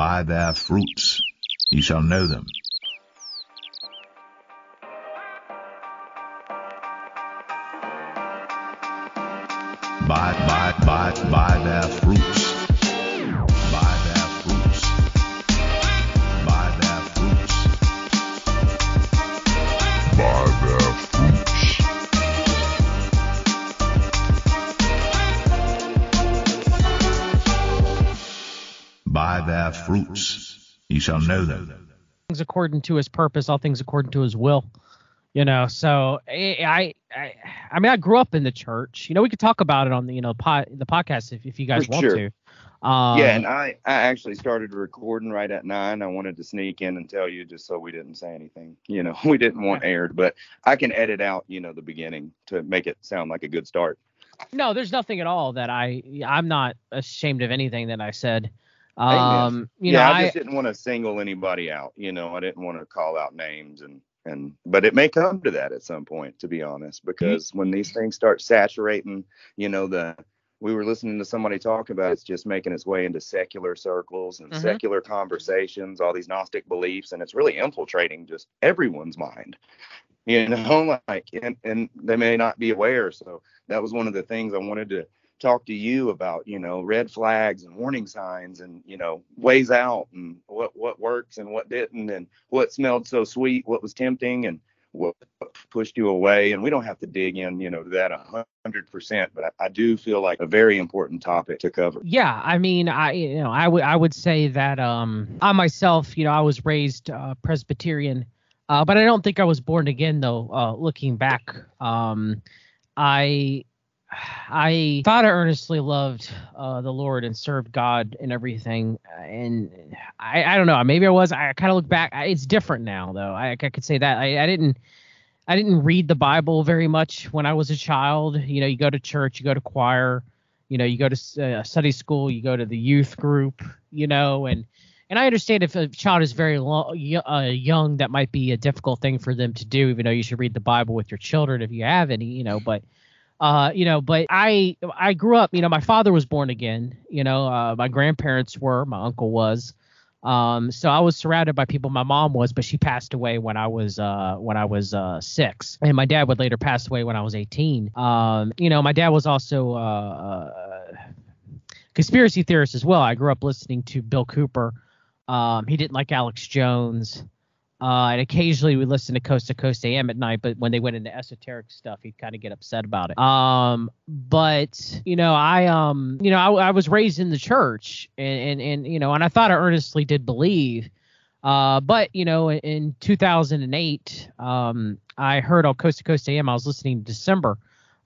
By their fruits ye shall know them. By, by, by, by ye shall know them. things according to his purpose, all things according to his will. You know, so I, I, I mean, I grew up in the church. You know, we could talk about it on the, you know, pod, the podcast if, if you guys For want sure. to. Um, yeah, and I, I actually started recording right at nine. I wanted to sneak in and tell you just so we didn't say anything. You know, we didn't want aired, but I can edit out, you know, the beginning to make it sound like a good start. no, there's nothing at all that I, I'm not ashamed of anything that I said. Um, you yeah, know, I I, just didn't want to single anybody out. You know, I didn't want to call out names and and but it may come to that at some point, to be honest, because when these things start saturating, you know, the we were listening to somebody talk about it's just making its way into secular circles and Mhm. secular conversations, all these Gnostic beliefs, and it's really infiltrating just everyone's mind. You know, like and, and they may not be aware. So that was one of the things I wanted to talk to you about, you know, red flags and warning signs and, you know, ways out and what what works and what didn't and what smelled so sweet, what was tempting and what pushed you away. And we don't have to dig in, you know, to that a hundred percent, but I, I do feel like a very important topic to cover. yeah, I mean, I, you know, I would, I would say that, um, I myself, you know, I was raised uh, Presbyterian, uh, but I don't think I was born again though. Uh, looking back, um, I, I thought I earnestly loved uh, the Lord and served God and everything, and I, I don't know, maybe I was. I kind of look back. I- It's different now though. I, I could say that I, I didn't. I didn't read the Bible very much when I was a child. You know, you go to church, you go to choir, you know, you go to uh, Sunday school, you go to the youth group, you know, and and I understand if a child is very uh, young, that might be a difficult thing for them to do. Even though you should read the Bible with your children if you have any, you know, but. Uh, you know, but I I grew up, you know, my father was born again, you know, uh, my grandparents were, my uncle was, um, so I was surrounded by people. My mom was, but she passed away when I was uh when I was uh six, and my dad would later pass away when I was 18. Um, you know, my dad was also uh, uh conspiracy theorist as well. I grew up listening to Bill Cooper. Um, he didn't like Alex Jones. Uh, and occasionally we listen to Coast to Coast AM at night, but when they went into esoteric stuff, he'd kind of get upset about it. Um, but you know, I um, you know, I, I was raised in the church, and, and and you know, and I thought I earnestly did believe. Uh, but you know, in 2008, um, I heard on Coast to Coast AM. I was listening to December,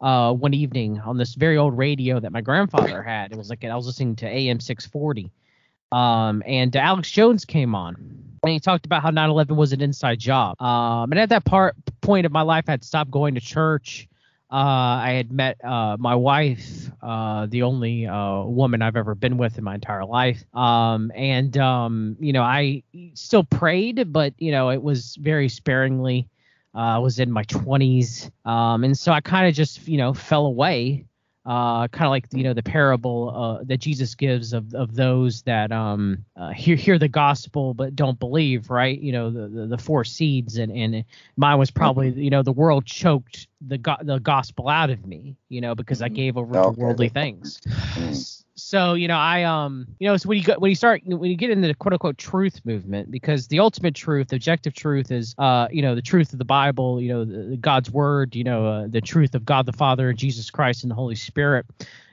uh, one evening on this very old radio that my grandfather had. It was like I was listening to AM 640. Um, and Alex Jones came on, and he talked about how 9/11 was an inside job. Um, and at that part point of my life, I had stopped going to church. Uh, I had met uh, my wife, uh, the only uh, woman I've ever been with in my entire life. Um, and um, you know, I still prayed, but you know, it was very sparingly. Uh, I was in my 20s, um, and so I kind of just you know fell away uh, kind of like you know the parable uh, that Jesus gives of of those that um uh, hear hear the gospel but don't believe, right? You know the the, the four seeds, and and mine was probably you know the world choked the go- the gospel out of me, you know, because I gave over to worldly things. So you know I um you know so when you go when you start when you get into the quote unquote truth movement because the ultimate truth, the objective truth is uh you know the truth of the Bible, you know the, God's word, you know uh, the truth of God the Father, Jesus Christ, and the Holy Spirit.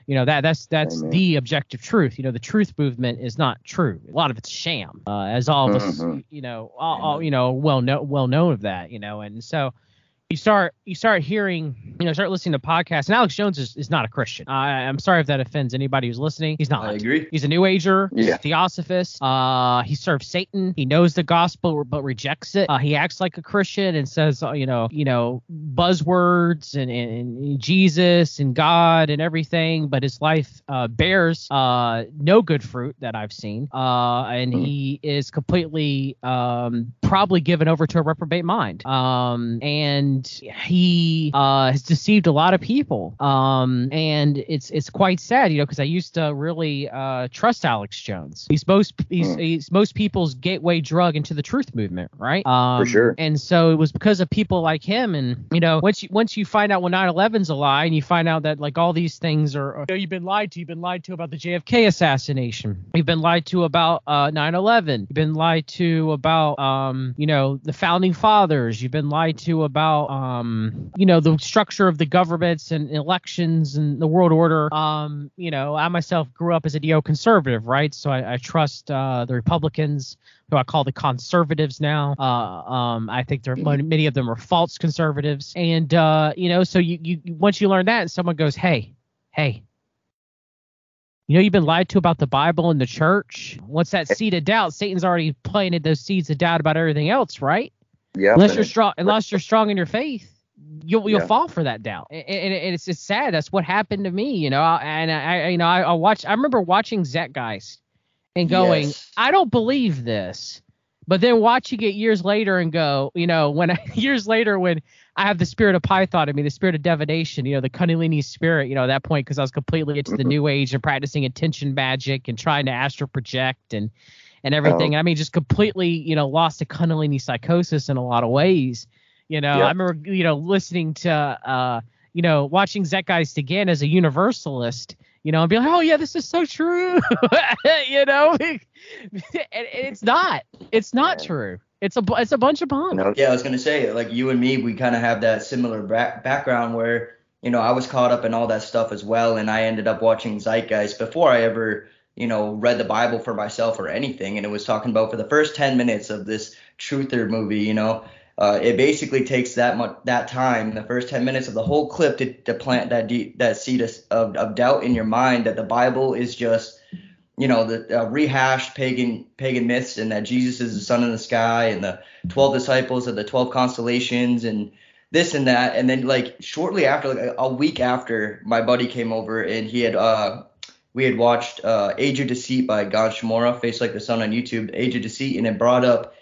You know that that's that's Amen. the objective truth. You know the truth movement is not true. A lot of it's sham, uh, as all of us Mhm. you know all, all you know well know well known of that. You know and so you start you start hearing you know start listening to podcasts and alex jones is, is not a christian. I, i'm sorry if that offends anybody who's listening. He's not. I agree. he's a new ager Yeah. a theosophist. Uh he serves satan. He knows the gospel but rejects it. Uh, he acts like a christian and says uh, you know you know buzzwords and, and, and jesus and god and everything but his life uh bears uh no good fruit that i've seen. Uh and Hmm. he is completely um probably given over to a reprobate mind. Um and and he uh, has deceived a lot of people. Um, and it's it's quite sad, you know, because I used to really uh, trust Alex Jones. He's most he's, Hmm. he's most people's gateway drug into the truth movement, right? Um, For sure. And so it was because of people like him, and you know, once you once you find out when 9/11's a lie, and you find out that like all these things are, you know, you've been lied to. You've been lied to about the JFK assassination. You've been lied to about uh, 9/11. You've been lied to about um, you know, the founding fathers. You've been lied to about um, you know, the structure of the governments and elections and the world order. Um, you know, I myself grew up as a neoconservative, right? So I, I trust uh, the Republicans who I call the conservatives now. Uh, um, I think there many of them are false conservatives, and uh, you know, so you, you once you learn that, and someone goes, "Hey, hey, you know, you've been lied to about the Bible and the church. Once that seed of doubt, Satan's already planted those seeds of doubt about everything else, right? Yeah. unless you're strong, unless you're strong in your faith." You'll, you'll Yeah. fall for that doubt, and, and and it's it's sad. That's what happened to me, you know. And I, I you know, I, I watch. I remember watching Zeitgeist and going, Yes. I don't believe this. But then watching it years later and go, you know, when I, years later when I have the spirit of Python in me, the spirit of divination, you know, the Kundalini spirit, you know, at that point because I was completely into the mm-hmm. new age and practicing attention magic and trying to astral project and and everything. Oh. I mean, just completely, you know, lost to Kundalini psychosis in a lot of ways. You know, Yeah. I remember, you know, listening to, uh, you know, watching Zeitgeist again as a universalist, you know, and be like, oh yeah, this is so true, you know, and, and it's not, it's not Yeah. true. It's a, it's a bunch of bunk. No, Yeah, I was gonna say, like you and me, we kind of have that similar bra- background where, you know, I was caught up in all that stuff as well, and I ended up watching Zeitgeist before I ever, you know, read the Bible for myself or anything. And it was talking about for the first 10 minutes of this truther movie, you know, uh, it basically takes that much that time, the first 10 minutes of the whole clip, to, to plant that that seed of, of, doubt in your mind that the Bible is just you know the uh, rehashed pagan pagan myths and that Jesus is the sun in the sky and the 12 disciples of the 12 constellations and this and that and then like shortly after like a week after my buddy came over and he had uh we had watched uh Age of Deceit by Gonzo Shimura Face Like the Sun on YouTube Age of Deceit and it brought up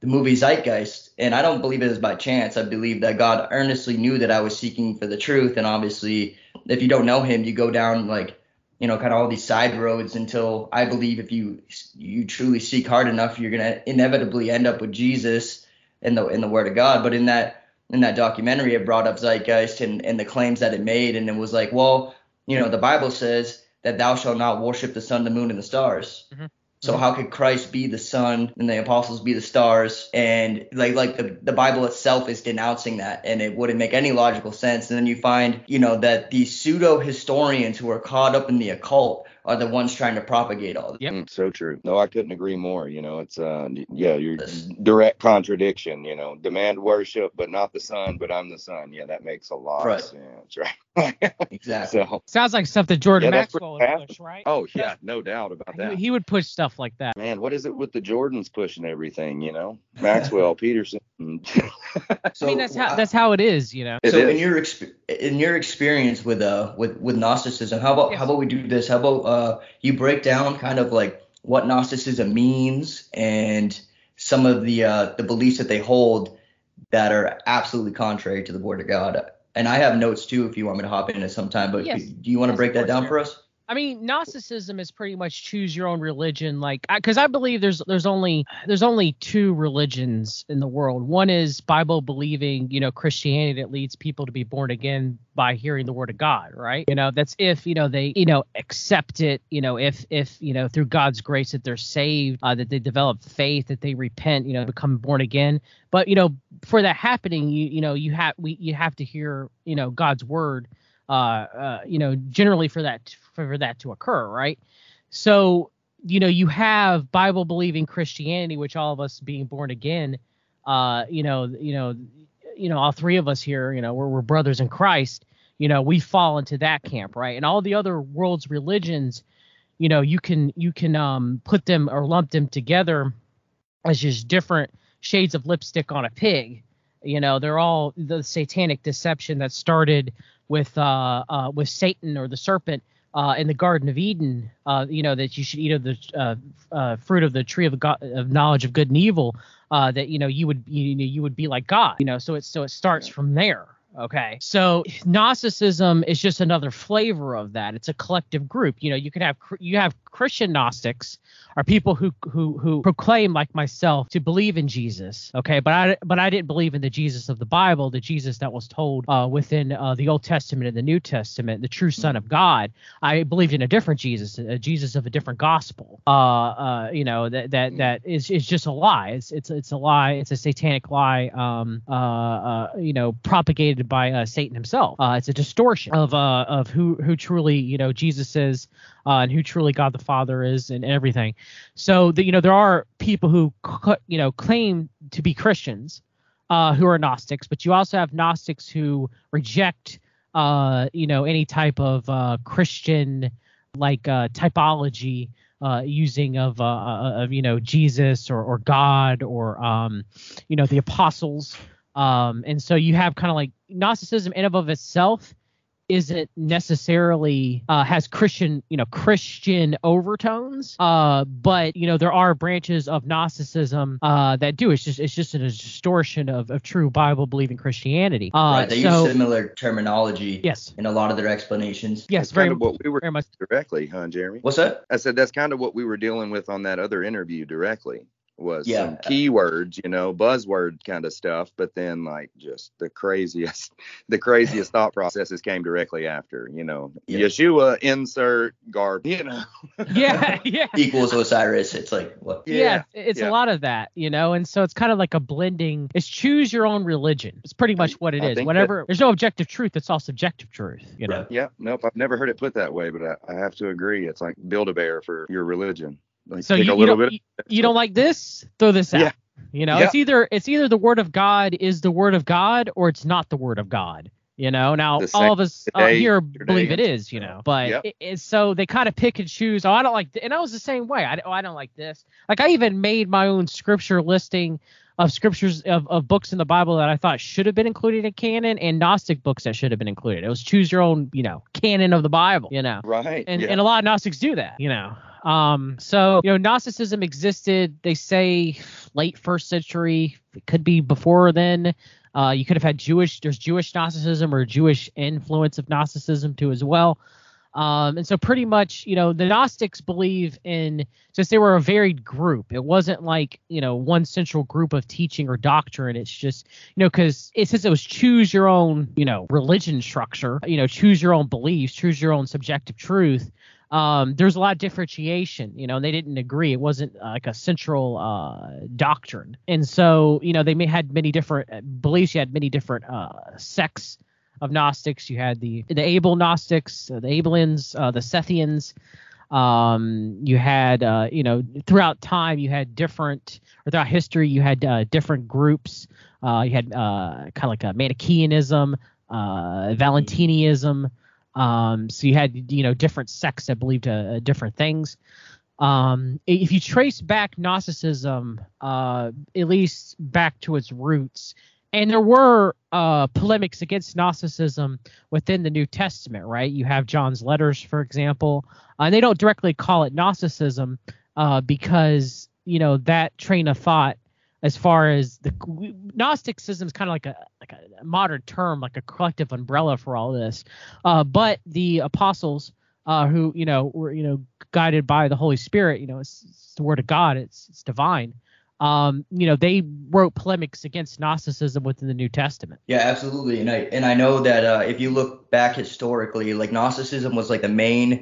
the movie Zeitgeist and I don't believe it was by chance I believe that God earnestly knew that I was seeking for the truth and obviously if you don't know him you go down like you know, kind of all these side roads until I believe if you you truly seek hard enough, you're gonna inevitably end up with Jesus in the in the Word of God. But in that in that documentary, it brought up Zeitgeist and, and the claims that it made, and it was like, well, you know, the Bible says that thou shalt not worship the sun, the moon, and the stars. Mhm. So how could Christ be the sun and the apostles be the stars? And like like the, the Bible itself is denouncing that and it wouldn't make any logical sense. And then you find, you know, that these pseudo historians who are caught up in the occult are the ones trying to propagate all this. Yep. Mm, so true. No, I couldn't agree more. You know, it's uh, yeah, you're direct contradiction. You know, demand worship, but not the sun, but I'm the sun. Yeah, that makes a lot Right. of sense, right? Exactly. so, Sounds like stuff that Jordan Yeah, Maxwell would pretty push, right? oh yeah, no doubt about He, that. he would push stuff like that. Man, what is it with the Jordans pushing everything? You know, Maxwell, Peterson. So I mean, that's how that's how it is, you know. So in your exp- in your experience with uh with with Gnosticism, how about Yes. how about we do this? How about uh you break down kind of like what Gnosticism means and some of the uh the beliefs that they hold that are absolutely contrary to the word of God. And I have notes too if you want me to hop in at some time, but Yes. do you want to Yes, break that down sir. for us? I mean, Gnosticism is pretty much choose your own religion, like because I, believe there's there's only there's only two religions in the world. One is Bible believing, you know, Christianity that leads people to be born again by hearing the word of God, right? You know, that's if you know they you know accept it, you know, if if you know through God's grace that they're saved, uh, that they develop faith, that they repent, you know, become born again. But you know, for that happening, you you know you have we you have to hear you know God's word uh, you know, generally for that for that to occur, right? So, you know, you have Bible believing Christianity, which all of us being born again, uh, you know, you know, you know, all three of us here, you know, we're, we're brothers in Christ. You know, we fall into that camp, right? And all the other world's religions, you know, you can you can um put them or lump them together as just different shades of lipstick on a pig. You know, they're all the satanic deception that started with uh, uh with Satan or the serpent uh, in the Garden of Eden, uh, you know, that you should eat of the uh, uh, fruit of the tree of, God, of knowledge of good and evil, uh, that you know you would you you would be like God, you know. So it so it starts from there. Okay. So Gnosticism is just another flavor of that. It's a collective group. You know, you could have you have Christian Gnostics are people who who who proclaim like myself to believe in Jesus. Okay, but I but I didn't believe in the Jesus of the Bible, the Jesus that was told uh, within uh, the Old Testament and the New Testament, the true Son of God. I believed in a different Jesus, a Jesus of a different gospel. Uh, uh, you know that that that is is just a lie. It's it's it's a lie. It's a satanic lie. Um, uh, uh, you know, propagated by uh, Satan himself. Uh, it's a distortion of uh of who who truly you know Jesus is uh, and who truly God the Father is and everything. So that you know there are people who you know claim to be Christians uh, who are Gnostics, but you also have Gnostics who reject uh, you know any type of uh, Christian like uh, typology uh, using of uh, of you know Jesus or or God or um, you know the apostles. Um, and so you have kind of like Gnosticism in and of itself isn't necessarily uh, has Christian, you know, Christian overtones. Uh, but you know, there are branches of Gnosticism uh, that do. It's just it's just a distortion of, of true Bible believing Christianity. Uh, right. They so, use similar terminology. Yes. In a lot of their explanations. Yes. That's very, kind of what we were very much directly, huh, Jeremy? What's that? I said that's kind of what we were dealing with on that other interview directly was yeah. some keywords, you know, buzzword kind of stuff, but then like just the craziest, the craziest thought processes came directly after, you know, yeah. Yeshua insert garb, you know. yeah, yeah. Equals Osiris. It's like what? Yeah, yeah it's yeah. a lot of that, you know, and so it's kind of like a blending. It's choose your own religion. It's pretty much what it I is. Whatever. That, there's no objective truth. It's all subjective truth, you know. Yeah. Nope. I've never heard it put that way, but I, I have to agree. It's like build a bear for your religion. Like so you, you don't you, you, don't like this? Throw this out. Yeah. You know, yeah. it's either it's either the word of God is the word of God or it's not the word of God. You know, now all of us uh, here believe it is. You know, but yep. it, it, so they kind of pick and choose. Oh, I don't like, th-. and I was the same way. I oh, I don't like this. Like I even made my own scripture listing of scriptures of, of books in the Bible that I thought should have been included in canon and Gnostic books that should have been included. It was choose your own, you know, canon of the Bible, you know. Right. And yeah. and a lot of Gnostics do that, you know. Um, so you know, Gnosticism existed. They say late first century. It could be before then. Uh, you could have had Jewish. There's Jewish Gnosticism or Jewish influence of Gnosticism too as well. Um, and so pretty much, you know, the Gnostics believe in since they were a varied group. It wasn't like you know one central group of teaching or doctrine. It's just you know because it says it was choose your own you know religion structure. You know, choose your own beliefs, choose your own subjective truth um, there's a lot of differentiation, you know, and they didn't agree. It wasn't uh, like a central uh, doctrine. And so, you know, they may had many different uh, beliefs. You had many different uh, sects of Gnostics. You had the the Abel Gnostics, uh, the Abelians, uh, the Sethians. Um, you had, uh, you know, throughout time, you had different, or throughout history, you had uh, different groups. Uh, you had uh, kind of like a Manichaeanism, uh, Valentinianism. Um, so you had you know different sects that believed uh, different things. Um, if you trace back Gnosticism, uh, at least back to its roots, and there were uh, polemics against Gnosticism within the New Testament, right? You have John's letters, for example, uh, and they don't directly call it Gnosticism uh, because you know that train of thought as far as the Gnosticism is kind of like a like a modern term, like a collective umbrella for all this. Uh, but the apostles, uh, who you know were you know guided by the Holy Spirit, you know, it's, it's the word of God, it's it's divine. Um, you know, they wrote polemics against Gnosticism within the New Testament. Yeah, absolutely. And I and I know that uh, if you look back historically, like Gnosticism was like the main,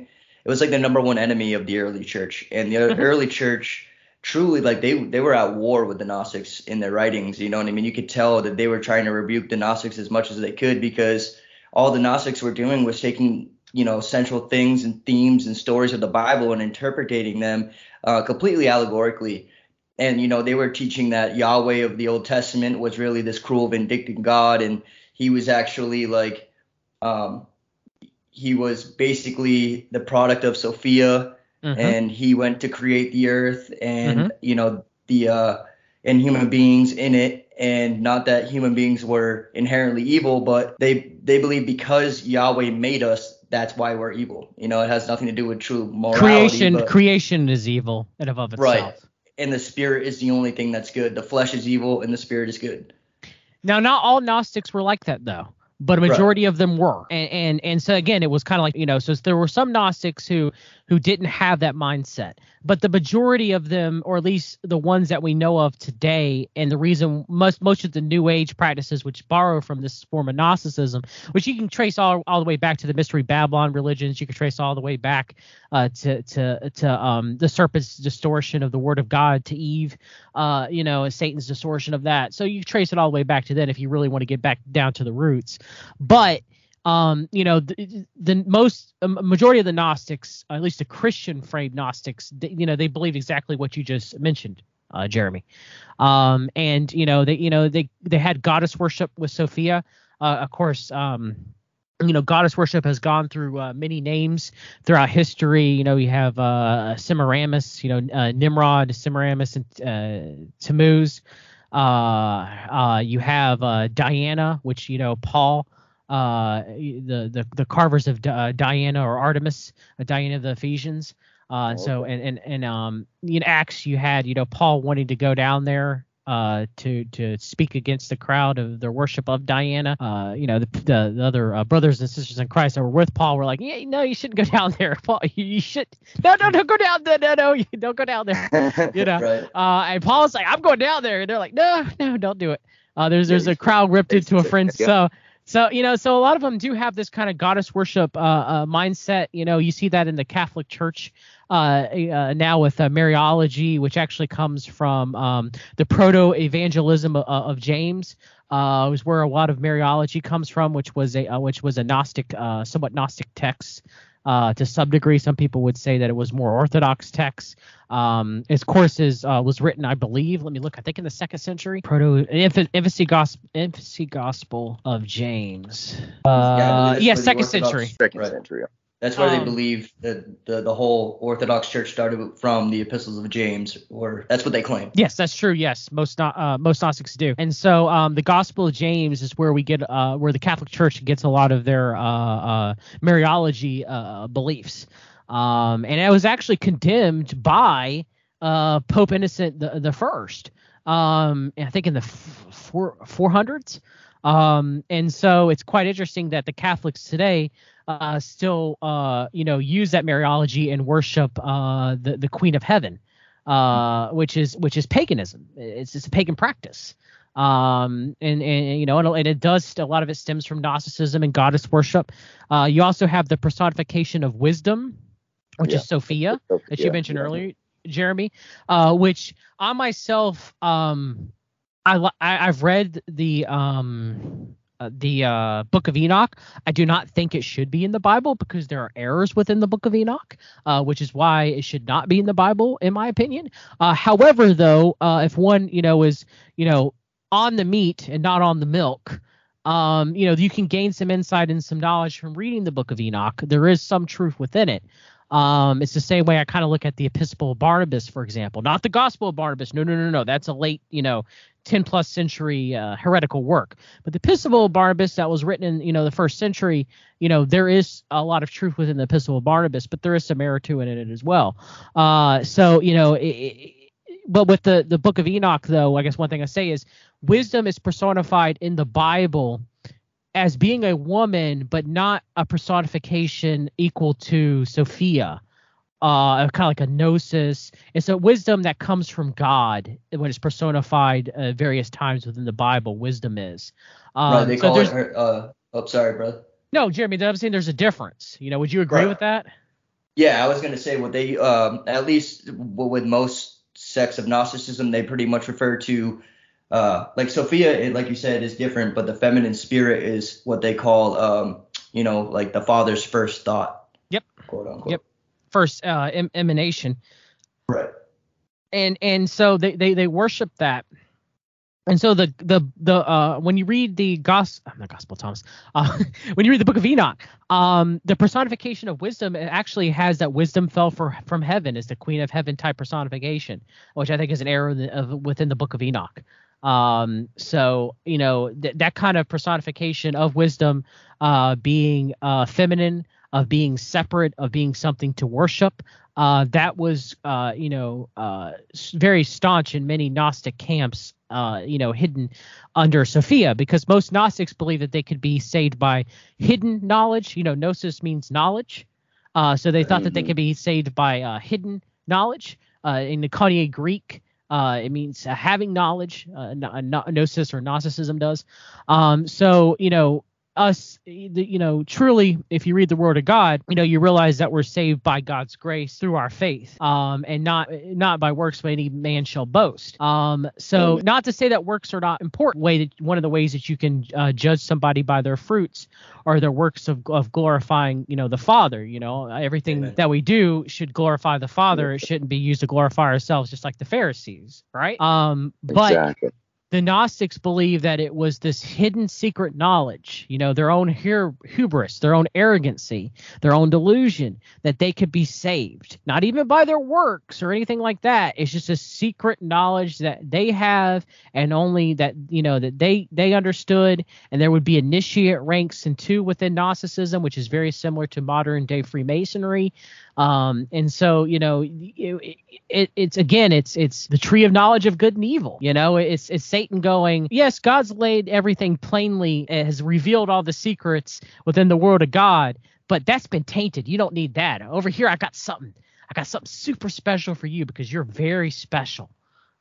it was like the number one enemy of the early church, and the early church truly like they they were at war with the Gnostics in their writings. You know what I mean? You could tell that they were trying to rebuke the Gnostics as much as they could because all the Gnostics were doing was taking you know central things and themes and stories of the Bible and interpreting them uh, completely allegorically. And you know they were teaching that Yahweh of the Old Testament was really this cruel, vindictive God, and he was actually like um, he was basically the product of Sophia mm-hmm. and he went to create the earth and mm-hmm. you know the uh and human beings in it and not that human beings were inherently evil but they they believe because Yahweh made us that's why we're evil. You know, it has nothing to do with true morality. creation but, creation is evil and of itself. Right. and the spirit is the only thing that's good. The flesh is evil, and the spirit is good. Now, not all Gnostics were like that though, but a Right. majority of them were. And and and so again, it was kind of like you know, so there were some Gnostics who who didn't have that mindset, but the majority of them, or at least the ones that we know of today, and the reason most most of the New Age practices, which borrow from this form of Gnosticism, which you can trace all all the way back to the Mystery Babylon religions, you can trace all the way back uh, to to to um, the serpent's distortion of the Word of God to Eve, uh, you know, Satan's distortion of that. So you trace it all the way back to then if you really want to get back down to the roots. But um, you know, the, the most majority of the Gnostics, at least the Christian framed Gnostics, they, you know, they believe exactly what you just mentioned, uh, Jeremy. Um, and you know, they you know they they had goddess worship with Sophia. Uh, of course, um, you know, goddess worship has gone through uh, many names throughout history. You know, you have uh, Semiramis, you know, uh, Nimrod, Semiramis, and uh, Tammuz. Uh, uh, you have uh, Diana, which you know Paul, uh, the the the carvers of uh, Diana or Artemis, uh, Diana of the Ephesians. Uh, so and and and um in Acts you had you know Paul wanting to go down there uh to to speak against the crowd of their worship of Diana. Uh, you know the the, the other uh, brothers and sisters in Christ that were with Paul were like, yeah, no, you shouldn't go down there. Paul, you, should no no don't go down there no no you don't go down there. You know, Right. uh, and Paul's like, I'm going down there, and they're like, no, no, don't do it. Uh, there's there's a crowd ripped into a friend. Yeah. So so you know, so a lot of them do have this kind of goddess worship uh, uh, mindset. You know, you see that in the Catholic Church uh, uh, now with uh, Mariology, which actually comes from um, the proto evangelium of, of James. Uh, was where a lot of Mariology comes from, which was a uh, which was a Gnostic, uh, somewhat Gnostic text. Uh, to some degree, some people would say that it was more Orthodox text. Um, its course is uh, was written, I believe. Let me look. I think in the second century. Proto Inf- Infancy Gospel Infancy Gospel of James. Yeah, Uh, yeah, the second century. Second Right. century. That's where they Um, believe that the, the whole Orthodox Church started from the epistles of James, or that's what they claim. Yes, that's true. Yes, most uh, most Gnostics do. And so um, the Gospel of James is where we get uh, where the Catholic Church gets a lot of their uh, uh, Mariology uh, beliefs. Um, and it was actually condemned by uh, Pope Innocent the, the First. Um, I think in the f- four four hundreds. Um, and so it's quite interesting that the Catholics today uh, still uh, you know use that Mariology and worship uh, the the Queen of Heaven uh, which is which is paganism. It's it's a pagan practice. Um, and, and you know, and, and it does a lot of it stems from Gnosticism and goddess worship. Uh, you also have the personification of wisdom, which Yeah. is Sophia, that you mentioned yeah. earlier, Jeremy. Uh, which I myself, um, I, I've read the um the uh, Book of Enoch. I do not think it should be in the Bible because there are errors within the Book of Enoch, uh, which is why it should not be in the Bible, in my opinion. Uh, however, though, uh, if one you know is you know on the meat and not on the milk, um, you know you can gain some insight and some knowledge from reading the Book of Enoch. There is some truth within it. Um, it's the same way I kind of look at the Epistle of Barnabas, for example, not the Gospel of Barnabas. No, no, no, no. That's a late, you know, 10 plus century uh, heretical work. But the Epistle of Barnabas that was written in, you know, the first century, you know, there is a lot of truth within the Epistle of Barnabas, but there is some error to it in it as well. Uh, so, you know, it, it, but with the the Book of Enoch, though, I guess one thing I say is wisdom is personified in the Bible as being a woman, but not a personification equal to Sophia, uh, kind of like a gnosis. It's a wisdom that comes from God when it's personified uh, various times within the Bible. Wisdom is. Um, right. They so call it. Her, uh, oh, sorry, brother. no, Jeremy. I'm saying there's a difference. You know, would you agree Right. with that? Yeah, I was gonna say what they um at least with most sects of Gnosticism they pretty much refer to uh like Sophia it, like you said is different but the feminine spirit is what they call um you know like the father's first thought. Yep. Quote unquote. Yep. First uh, em- emanation. Right. and and so they they, they worship that and so the the the uh when you read the gospel not gospel thomas uh when you read the book of enoch um the personification of wisdom it actually has that wisdom fell for from heaven is the queen of heaven type personification which i think is an error of, within the book of enoch Um, so you know th- that kind of personification of wisdom, uh, being uh, feminine, of being separate, of being something to worship. Uh, that was, uh, you know, uh, very staunch in many Gnostic camps, uh, you know, hidden under Sophia, because most Gnostics believe that they could be saved by hidden knowledge. You know, gnosis means knowledge. Uh, so they thought that they Mhm. could be saved by uh, hidden knowledge. Uh, in the Koine Greek, uh, it means having knowledge. Uh, no- no- gnosis or Gnosticism does. Um, so you know, us, you know, truly, if you read the Word of God, you know, you realize that we're saved by God's grace through our faith, um, and not not by works, but any man shall boast. Um, so Amen. not to say that works are not important. Way that one of the ways that you can uh, judge somebody by their fruits are their works of, of glorifying, you know, the Father. You know, everything Amen. that we do should glorify the Father. It shouldn't be used to glorify ourselves, just like the Pharisees, right? Um, but exactly. The Gnostics believe that it was this hidden secret knowledge, you know, their own hubris, their own arrogancy, their own delusion that they could be saved, not even by their works or anything like that. It's just a secret knowledge that they have and only that, you know, that they they understood and there would be initiate ranks and two within Gnosticism, which is very similar to modern day Freemasonry. Um, and so, you know, it, it, it's again, it's it's the tree of knowledge of good and evil. You know, it's it's Satan going, yes, God's laid everything plainly, uh, has revealed all the secrets within the world of God, but that's been tainted. You don't need that. Over here, I got something. I got something super special for you because you're very special.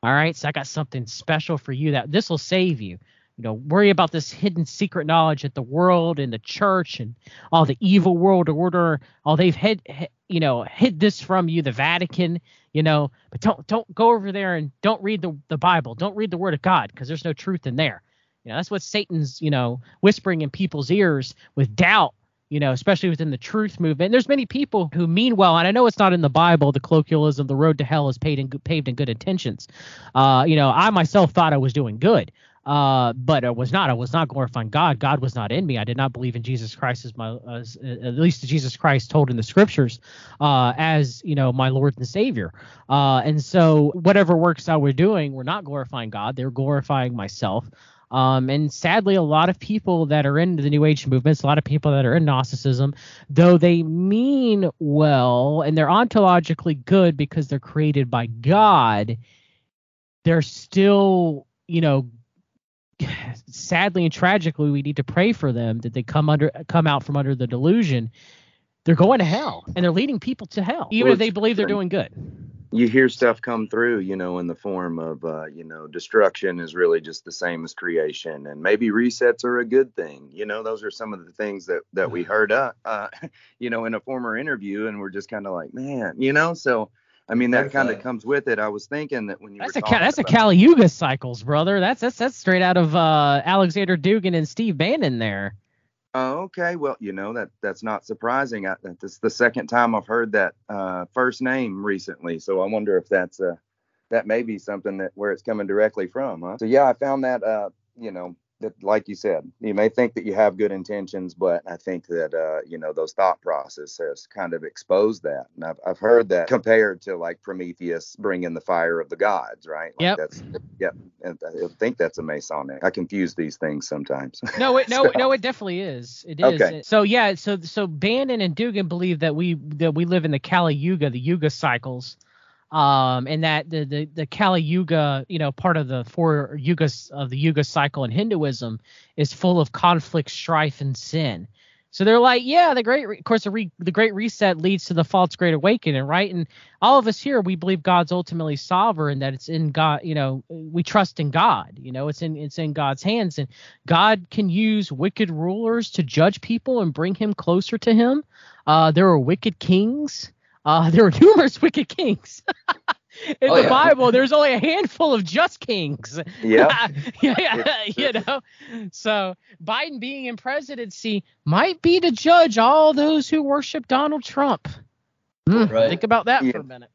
All right, so I got something special for you that this will save you. You know, worry about this hidden secret knowledge that the world and the church and all the evil world order, all they've hid, you know, hid this from you, the Vatican, you know, but don't don't go over there and don't read the the Bible, don't read the Word of God because there's no truth in there. You know, that's what Satan's, you know, whispering in people's ears with doubt. You know, especially within the truth movement. There's many people who mean well, and I know it's not in the Bible. The colloquialism, "the road to hell is paved in, paved in good intentions." Uh, you know, I myself thought I was doing good, uh, but I was not. I was not glorifying God. God was not in me. I did not believe in Jesus Christ as my, as, at least Jesus Christ told in the scriptures, uh, as you know, my Lord and Savior. Uh, and so whatever works I were doing were not glorifying God. They were glorifying myself. Um, and sadly, a lot of people that are into the New Age movements, a lot of people that are in Gnosticism, though they mean well and they're ontologically good because they're created by God, they're still, you know, sadly and tragically, we need to pray for them that they come under, come out from under the delusion. They're going to hell, and they're leading people to hell, even Well, if they believe they're doing good. you hear stuff come through, you know, in the form of, uh, you know, destruction is really just the same as creation, and maybe resets are a good thing. You know, those are some of the things that that we heard, uh, uh you know, in a former interview, and we're just kind of like, man, you know, so. I mean that kind of comes with it. I was thinking that when you That's were a Ca- talking that's a about- Kali Yuga cycles, brother. That's that's that's straight out of uh, Alexander Dugin and Steve Bannon there. Oh, okay. Well, you know that that's not surprising. I, that's the second time I've heard that uh, first name recently. So I wonder if that's uh, that may be something that where it's coming directly from. Huh? So yeah, I found that uh, you know that like you said, you may think that you have good intentions, but I think that uh, you know those thought processes kind of expose that. And I've I've heard that compared to like Prometheus bringing the fire of the gods, right? Like Yep. That's yep. And I think that's a Masonic. I confuse these things sometimes. No, it, no, So- no, it definitely is. It is. Okay. So yeah, so so Bannon and Dugin believe that we that we live in the Kali Yuga, the Yuga cycles, um, and that the the the Kali Yuga, you know, part of the four yugas of the Yuga cycle in Hinduism is full of conflict, strife, and sin. So they're like, yeah, the great, re- of course, the, re, the great reset leads to the false great awakening, right? And all of us here, we believe God's ultimately sovereign, that it's in God, you know, we trust in God, you know, it's in it's in God's hands, and God can use wicked rulers to judge people and bring him closer to Him. Uh, there are wicked kings. Uh, there are numerous wicked kings. in Oh, the yeah. Bible, there's only a handful of just kings. yeah. yeah, yeah, you know. So Biden being in presidency might be to judge all those who worship Donald Trump. Hmm, Right. Think about that Yeah. for a minute.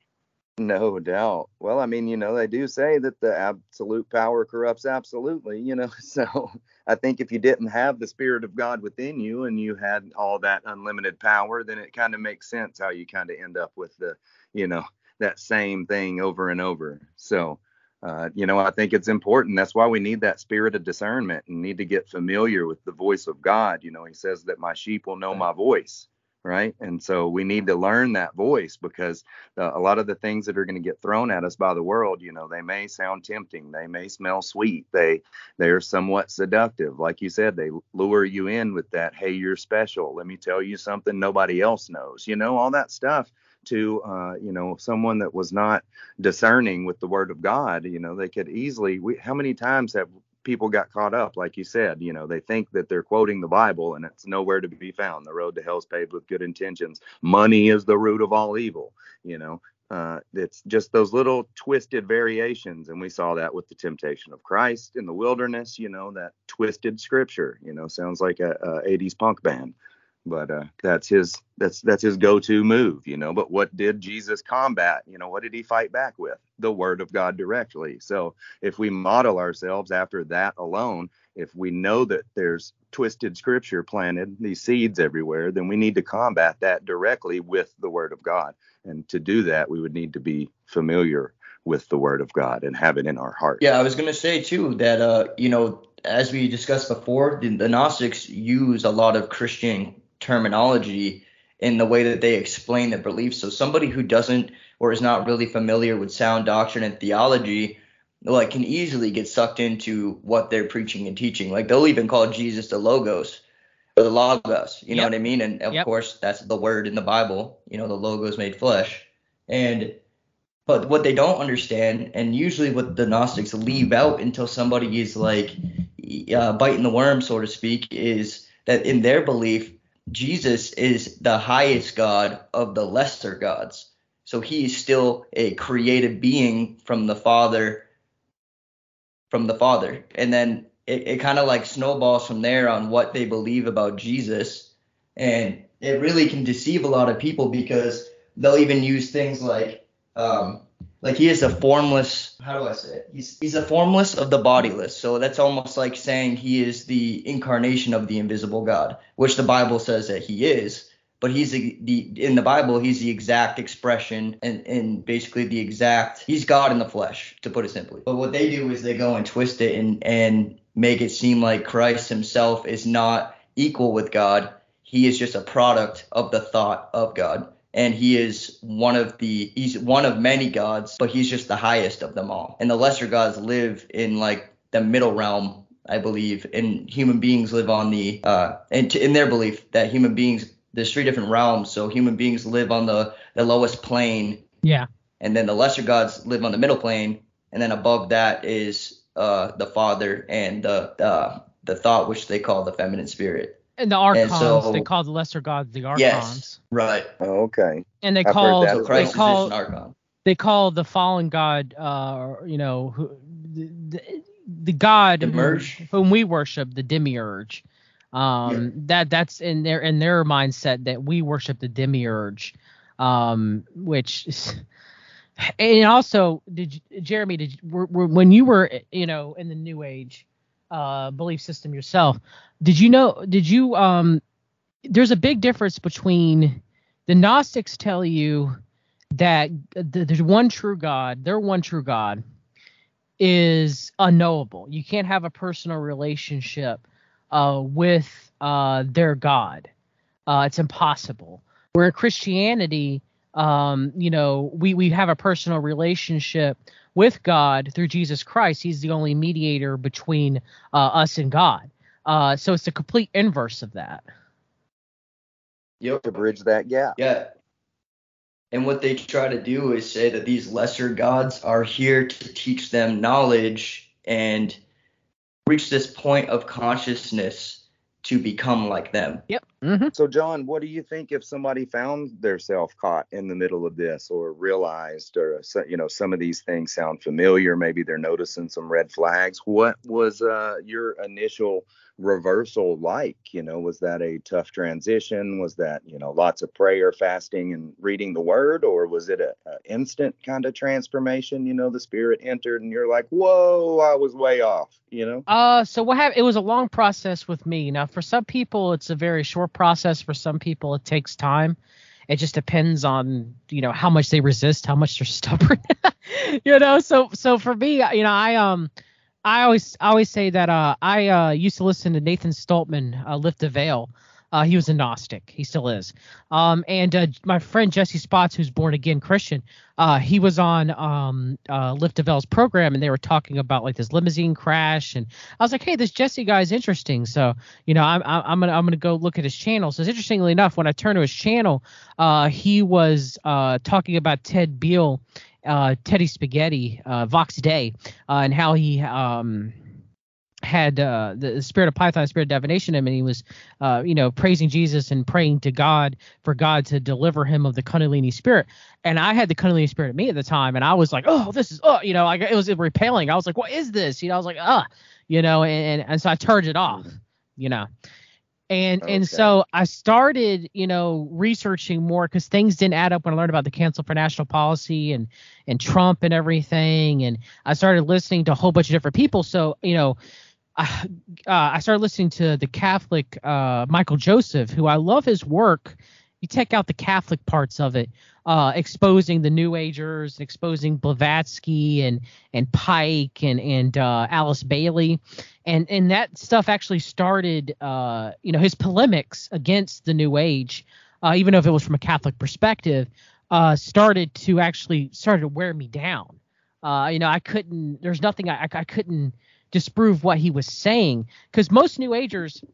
No doubt. Well, I mean, you know, they do say that the absolute power corrupts absolutely, you know. So I think if you didn't have the spirit of God within you and you had all that unlimited power, then it kind of makes sense how you kind of end up with the, you know, that same thing over and over. So uh, you know, I think it's important. That's why we need that spirit of discernment and need to get familiar with the voice of God. You know, He says that my sheep will know my voice, right? And so we need to learn that voice because a lot of the things that are going to get thrown at us by the world, you know, they may sound tempting, they may smell sweet, they they are somewhat seductive. Like you said, they lure you in with that, hey, you're special. Let me tell you something nobody else knows. You know, all that stuff to uh, you know someone that was not discerning with the word of god you know they could easily we, how many times have people got caught up like you said you know they think that they're quoting the bible and it's nowhere to be found. The road to hell's paved with good intentions. Money is the root of all evil you know. Uh, it's just those little twisted variations and we saw that with the temptation of christ in the wilderness you know that twisted scripture you know sounds like a, a 80s punk band but uh, that's his that's that's his go-to move you know but what did jesus combat? You know what did he fight back with? The word of god directly. So if we model ourselves after that alone if we know that there's twisted scripture planted these seeds everywhere then we need to combat that directly with the word of god. And to do that we would need to be familiar with the word of god and have it in our heart. Yeah i was going to say too that uh you know as we discussed before the, the gnostics use a lot of christian terminology in the way that they explain their beliefs. So somebody who doesn't or is not really familiar with sound doctrine and theology, like can easily get sucked into what they're preaching and teaching. Like they'll even call Jesus the logos or the logos, you know what I mean? And of Yep. course that's the word in the Bible, you know, the logos made flesh. And but what they don't understand, and usually what the Gnostics leave out until somebody is like uh, biting the worm, so to speak, is that in their belief, Jesus is the highest God of the lesser gods. So he is still a created being from the Father, from the Father. And then it, it kind of like snowballs from there on what they believe about Jesus. And it really can deceive a lot of people because they'll even use things like, um, like he is a formless, how do I say it? He's, he's a formless of the bodiless. So that's almost like saying he is the incarnation of the invisible God, which the Bible says that he is. But he's the, the in the Bible he's the exact expression and, and basically the exact he's God in the flesh to put it simply. But what they do is they go and twist it and and make it seem like Christ himself is not equal with God. He is just a product of the thought of God and he is one of the he's one of many gods, but he's just the highest of them all. And the lesser gods live in like the middle realm, I believe, and human beings live on the uh and in their belief that human beings there's three different realms, so human beings live on the the lowest plane, Yeah. and then the lesser gods live on the middle plane, and then above that is uh the father and the the the thought which they call the feminine spirit. And the archons, so- they call the lesser gods the archons. Yes. Right. Oh, okay And they I've heard call that So as they call is an archon. they call the fallen god uh you know who the, the, the god whom, Demiurge? whom we worship the demiurge um that that's in their in their mindset that we worship the demiurge um which is and also did you, jeremy did you, were, were, when you were you know in the new age uh belief system yourself did you know did you um there's a big difference between the gnostics tell you that th- there's one true God, their one true God is unknowable. You can't have a personal relationship uh, with uh, their God. Uh, it's impossible. Where in Christianity, um, you know, we, we have a personal relationship with God through Jesus Christ. He's the only mediator between uh, us and God. Uh, so it's the complete inverse of that. Yep. to bridge that gap Yeah. And what they try to do is say that these lesser gods are here to teach them knowledge and reach this point of consciousness to become like them. Yep. Hmm So, John, what do you think if somebody found themselves caught in the middle of this, or realized, or you know, some of these things sound familiar? Maybe they're noticing some red flags. What was uh, your initial reversal like? You know, was that a tough transition? Was that you know lots of prayer, fasting, and reading the Word, or was it a, a instant kind of transformation? You know, the Spirit entered, and you're like, "Whoa, I was way off." You know. Uh, so what happened? It was a long process with me. Now, for some people, it's a very short process. For some people, it takes time. It just depends on you know how much they resist, how much they're stubborn. you know, so so for me, you know, I um I always I always say that uh I uh used to listen to Nathan Stolpman uh, lift the veil. Uh, he was a Gnostic. He still is. Um, and uh, my friend Jesse Spots, who's born again Christian, uh, he was on um, uh, Lift Veil's program, and they were talking about like this limousine crash, and I was like, hey, this Jesse guy is interesting. So you know, I'm I'm gonna I'm gonna go look at his channel. So interestingly enough, when I turned to his channel, uh, he was uh, talking about Ted Beale, uh, Teddy Spaghetti, Vox Day, and how he um had uh, the spirit of Python, spirit of divination in him, and he was, uh, you know, praising Jesus and praying to God for God to deliver him of the Kundalini spirit. And I had the Kundalini spirit in me at the time, and I was like, oh, this is, oh, you know, like it was repelling. I was like, what is this? You know, I was like, ah, you know, and, and so I turned it off, you know. And okay. and so I started, you know, researching more because things didn't add up when I learned about the Council for National Policy and and Trump and everything. And I started listening to a whole bunch of different people. So, you know, uh, I started listening to the Catholic uh, Michael Joseph, who I love his work. You check out the Catholic parts of it, uh, exposing the New Agers, exposing Blavatsky and and Pike and and uh, Alice Bailey, and and that stuff actually started, uh, you know, his polemics against the New Age, uh, even if it was from a Catholic perspective, started to actually started to wear me down. you know, I couldn't. There's nothing I, I couldn't disprove what he was saying because most new agers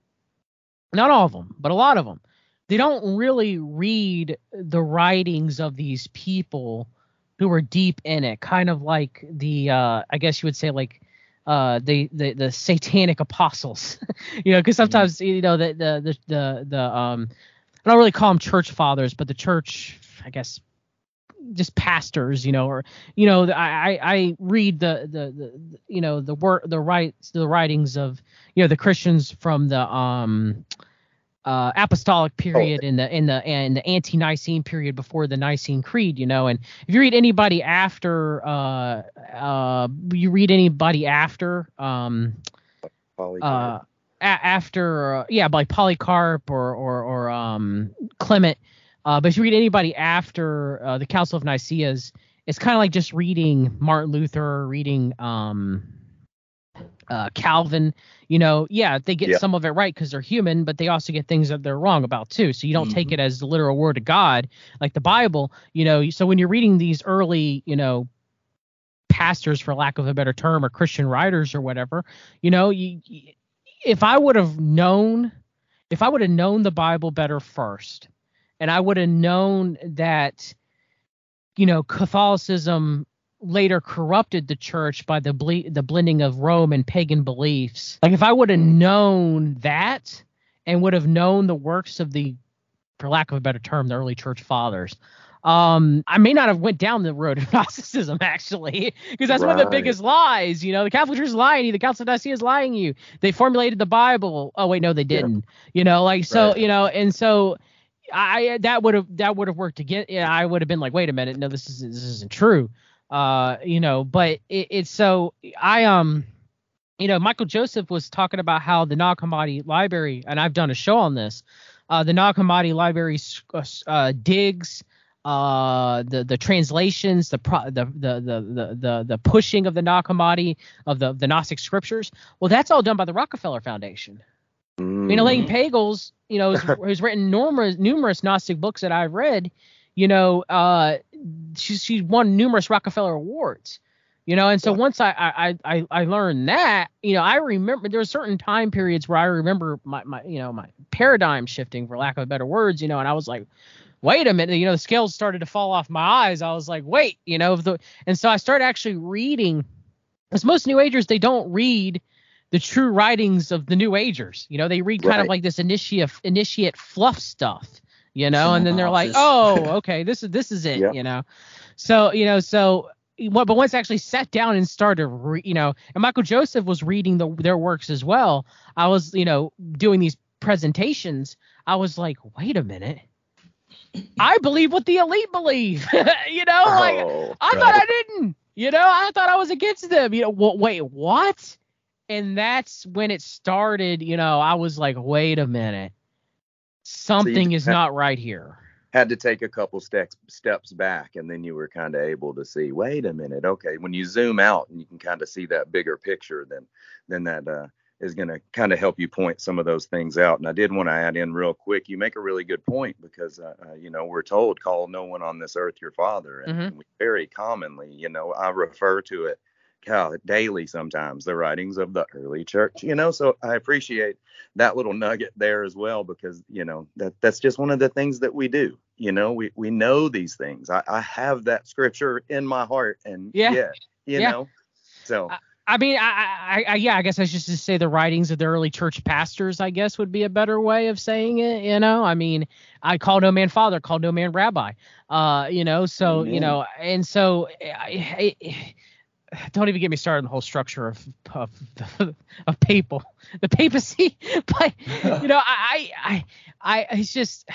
not all of them but a lot of them they don't really read the writings of these people who are deep in it kind of like the uh i guess you would say like uh the the, the satanic apostles you know because mm-hmm. sometimes you know the, the the the the um i don't really call them church fathers but the church i guess just pastors, you know, or you know, I I read the the, the you know the work the rights the writings of you know the Christians from the um uh, apostolic period oh. in the in the in the ante-Nicene period before the Nicene Creed, you know. And if you read anybody after, uh, uh, you read anybody after, um, uh, a- after, uh, yeah, like Polycarp or or or um Clement, uh, but if you read anybody after uh, the Council of Nicaea's, it's kind of like just reading Martin Luther, reading um, uh, Calvin. You know, yeah, they get yeah. some of it right because they're human, but they also get things that they're wrong about too. So you don't mm-hmm. take it as the literal word of God, like the Bible. You know, so when you're reading these early, you know, pastors, for lack of a better term, or Christian writers or whatever, you know, you, if I would have known, if I would have known the Bible better first and I would have known that, you know, Catholicism later corrupted the church by the ble- the blending of Rome and pagan beliefs. Like if I would have known that and would have known the works of the, for lack of a better term, the early church fathers, um, I may not have went down the road of Gnosticism actually, because that's right. one of the biggest lies. You know, the Catholic Church is lying you. The Council of Nicaea is lying you. They formulated the Bible. Oh wait, no, they didn't. Yeah. You know, like so. Right. You know, and so I that would have that would have worked to get. Yeah, I would have been like, wait a minute, no, this is this isn't true. Uh, you know, but it, it's so I um, you know, Michael Joseph was talking about how the Nag Hammadi library, and I've done a show on this. Uh, the Nag Hammadi library uh, uh, digs uh the the translations the pro the, the the the the pushing of the Nag of the the Gnostic scriptures well that's all done by the Rockefeller Foundation Mm. You know, Elaine Pagels, you know, who's, written numerous numerous Gnostic books that I've read. You know, uh, she's she's won numerous Rockefeller awards. You know, and so once I I I I learned that, you know, I remember there were certain time periods where I remember my my you know my paradigm shifting, for lack of better words. You know, and I was like, wait a minute, you know, the scales started to fall off my eyes. I was like, wait, you know, the and so I started actually reading. Because most New Agers they don't read the true writings of the New Agers. You know, they read kind right. of like this initiate initiate fluff stuff, you know, and then they're like, oh, okay, this is this is it, yep. you know. So you know, so but once I actually sat down and started, re, you know, and Michael Joseph was reading the, their works as well. I was, you know, doing these presentations. I was like, wait a minute. I believe what the elite believe. you know, like oh, I right. thought I didn't. You know, I thought I was against them. You know, well, wait, what? And that's when it started. You know, I was like, wait a minute, something so is not right here. had to take a couple steps steps back and then you were kind of able to see wait a minute okay when you zoom out and you can kind of see that bigger picture then then that uh, is going to kind of help you point some of those things out and i did want to add in real quick you make a really good point because uh, uh, you know we're told call no one on this earth your father and, Mhm. we very commonly you know i refer to it God, daily sometimes the writings of the early church you know so i appreciate that little nugget there as well because you know that that's just one of the things that we do you know we we know these things i, I have that scripture in my heart and Yeah. yeah, you Yeah. know so I- I mean, I, I, I, yeah, I guess I should just say the writings of the early church pastors. I guess would be a better way of saying it. You know, I mean, I call no man father, call no man rabbi. Uh, you know, so you know, and so I, I, don't even get me started on the whole structure of of, of papal, the papacy. But you know, I, I, I, it's just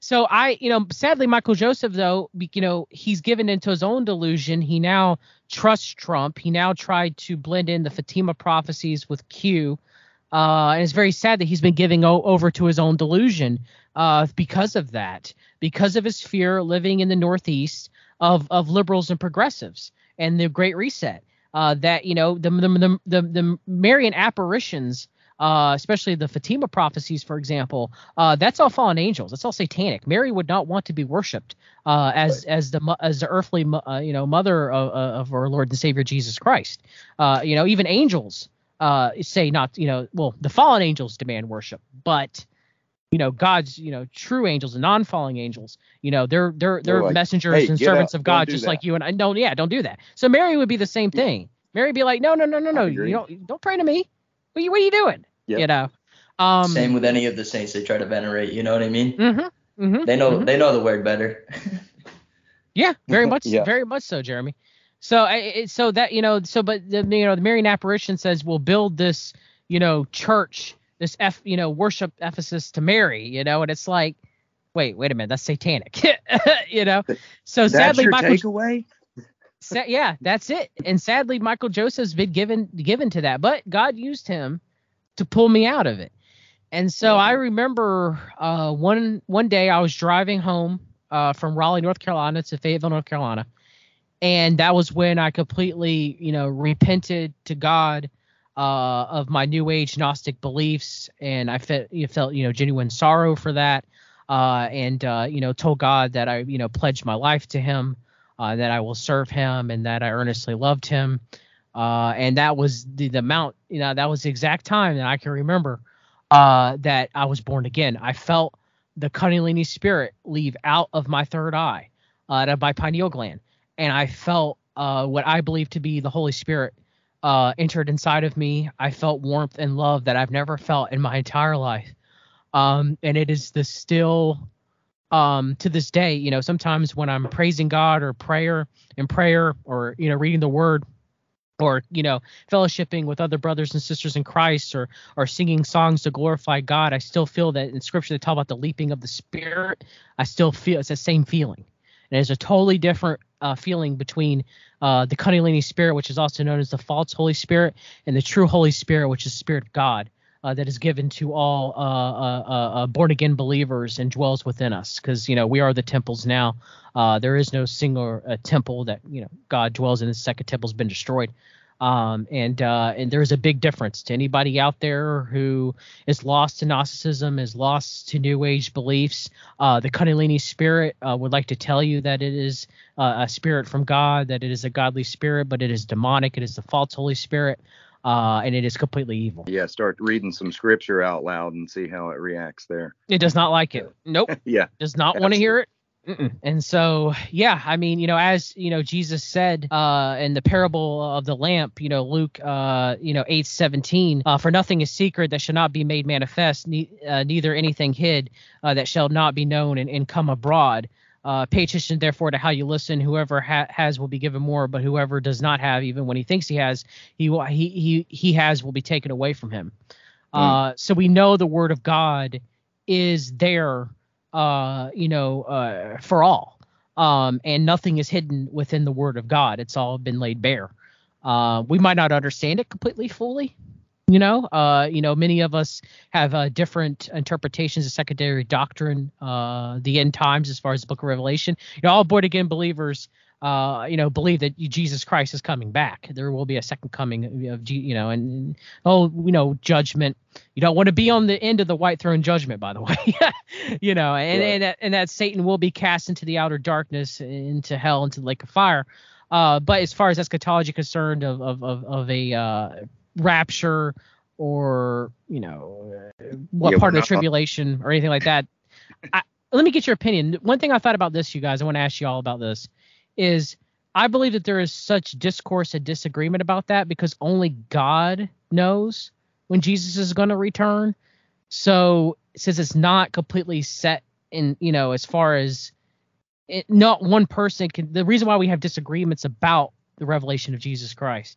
so I, you know, sadly, Michael Joseph though, you know, he's given into his own delusion. He now trusts Trump. He now tried to blend in the Fatima prophecies with Q. Uh, and it's very sad that he's been giving o- over to his own delusion uh, because of that, because of his fear living in the Northeast of of liberals and progressives and the Great Reset. Uh, that you know the the the the, the Marian apparitions, uh, especially the Fatima prophecies, for example, uh, that's all fallen angels. That's all satanic. Mary would not want to be worshipped uh, as as the as the earthly uh, you know mother of, of our Lord and Savior Jesus Christ. Uh, you know even angels uh, say not you know well the fallen angels demand worship, but you know God's you know true angels and non-falling angels you know they're they're they're They're like, messengers "Hey, and servants up, of God don't just that." like you and I don't yeah don't do that. So Mary would be the same thing. Mary would be like no no no no no you don't don't pray to me. What are you, what are you doing? Yep. You know. Um, Same with any of the saints they try to venerate. You know what I mean? Mm-hmm, mm-hmm, They know mhm. they know the word better. Yeah, very much, Yeah. very much so, Jeremy. So, I- so that you know, so but the you know the Marian apparition says we'll build this you know church, this f you know worship Ephesus to Mary, you know, and it's like, wait, wait a minute, that's satanic, you know. So that's sadly, your Michael, takeaway sa- yeah, that's it. And sadly, Michael Joseph's been given given to that, but God used him to pull me out of it. And so I remember uh, one one day I was driving home uh, from Raleigh, North Carolina to Fayetteville, North Carolina, and that was when I completely, you know, repented to God uh, of my New Age Gnostic beliefs, and I felt you felt you know genuine sorrow for that, uh, and uh, you know told God that I you know pledged my life to Him, uh, that I will serve Him, and that I earnestly loved Him, uh, and that was the, the amount you know that was the exact time that I can remember uh, that I was born again. I felt the Kundalini spirit leave out of my third eye, uh, of my pineal gland, and I felt uh, what I believe to be the Holy Spirit uh, entered inside of me. I felt warmth and love that I've never felt in my entire life, um, and it is the still um, to this day. You know, sometimes when I'm praising God or prayer in prayer or you know reading the Word or you know fellowshipping with other brothers and sisters in Christ or or singing songs to glorify God, I still feel that in scripture they talk about the leaping of the spirit. I still feel it's the same feeling. And there's a totally different uh, feeling between uh, the Kundalini spirit, which is also known as the false Holy Spirit, and the true Holy Spirit, which is Spirit of God. Uh, that is given to all uh, uh, uh, uh, born again believers and dwells within us, because you know we are the temples now. Uh, there is no single temple that you know God dwells in. The second temple's been destroyed. Um, and uh, and there's a big difference to anybody out there who is lost to Gnosticism, is lost to New Age beliefs. Uh, the Kundalini spirit uh, would like to tell you that it is uh, a spirit from God, that it is a godly spirit, but it is demonic. It is the false Holy Spirit, uh, and it is completely evil. yeah start reading some scripture out loud and see how it reacts there It does not like it. Nope. yeah does not want to hear it. Mm-mm. And so, yeah, I mean, you know, as you know, Jesus said uh, in the parable of the lamp, you know, Luke, uh, you know, eight seventeen, uh, for nothing is secret that shall not be made manifest, ne- uh, neither anything hid uh, that shall not be known and, and come abroad. Uh, pay attention, therefore, to how you listen. Whoever ha- has will be given more, but whoever does not have, even when he thinks he has, he will, he he he has will be taken away from him. Uh, so we know the word of God is there uh, you know, uh, for all. Um, and nothing is hidden within the word of God. It's all been laid bare. Uh, we might not understand it completely fully, You know, uh, you know, many of us have uh, different interpretations of secondary doctrine, uh, the end times, as far as the Book of Revelation. You know, all born again believers uh, you know, believe that Jesus Christ is coming back. There will be a second coming of, you know, and oh, you know, judgment. You don't want to be on the end of the white throne judgment, by the way. you know, and, right. and that, and that Satan will be cast into the outer darkness, into hell, into the lake of fire. Uh, but as far as eschatology concerned, of of of, of a uh, rapture or you know what yeah, part of the tribulation or anything like that. I, let me get your opinion. One thing I thought about this, you guys. I want to ask you all about this is I believe that there is such discourse and disagreement about that because only God knows when Jesus is going to return. So since it's not completely set in, you know, as far as it, not one person can, the reason why we have disagreements about the revelation of Jesus Christ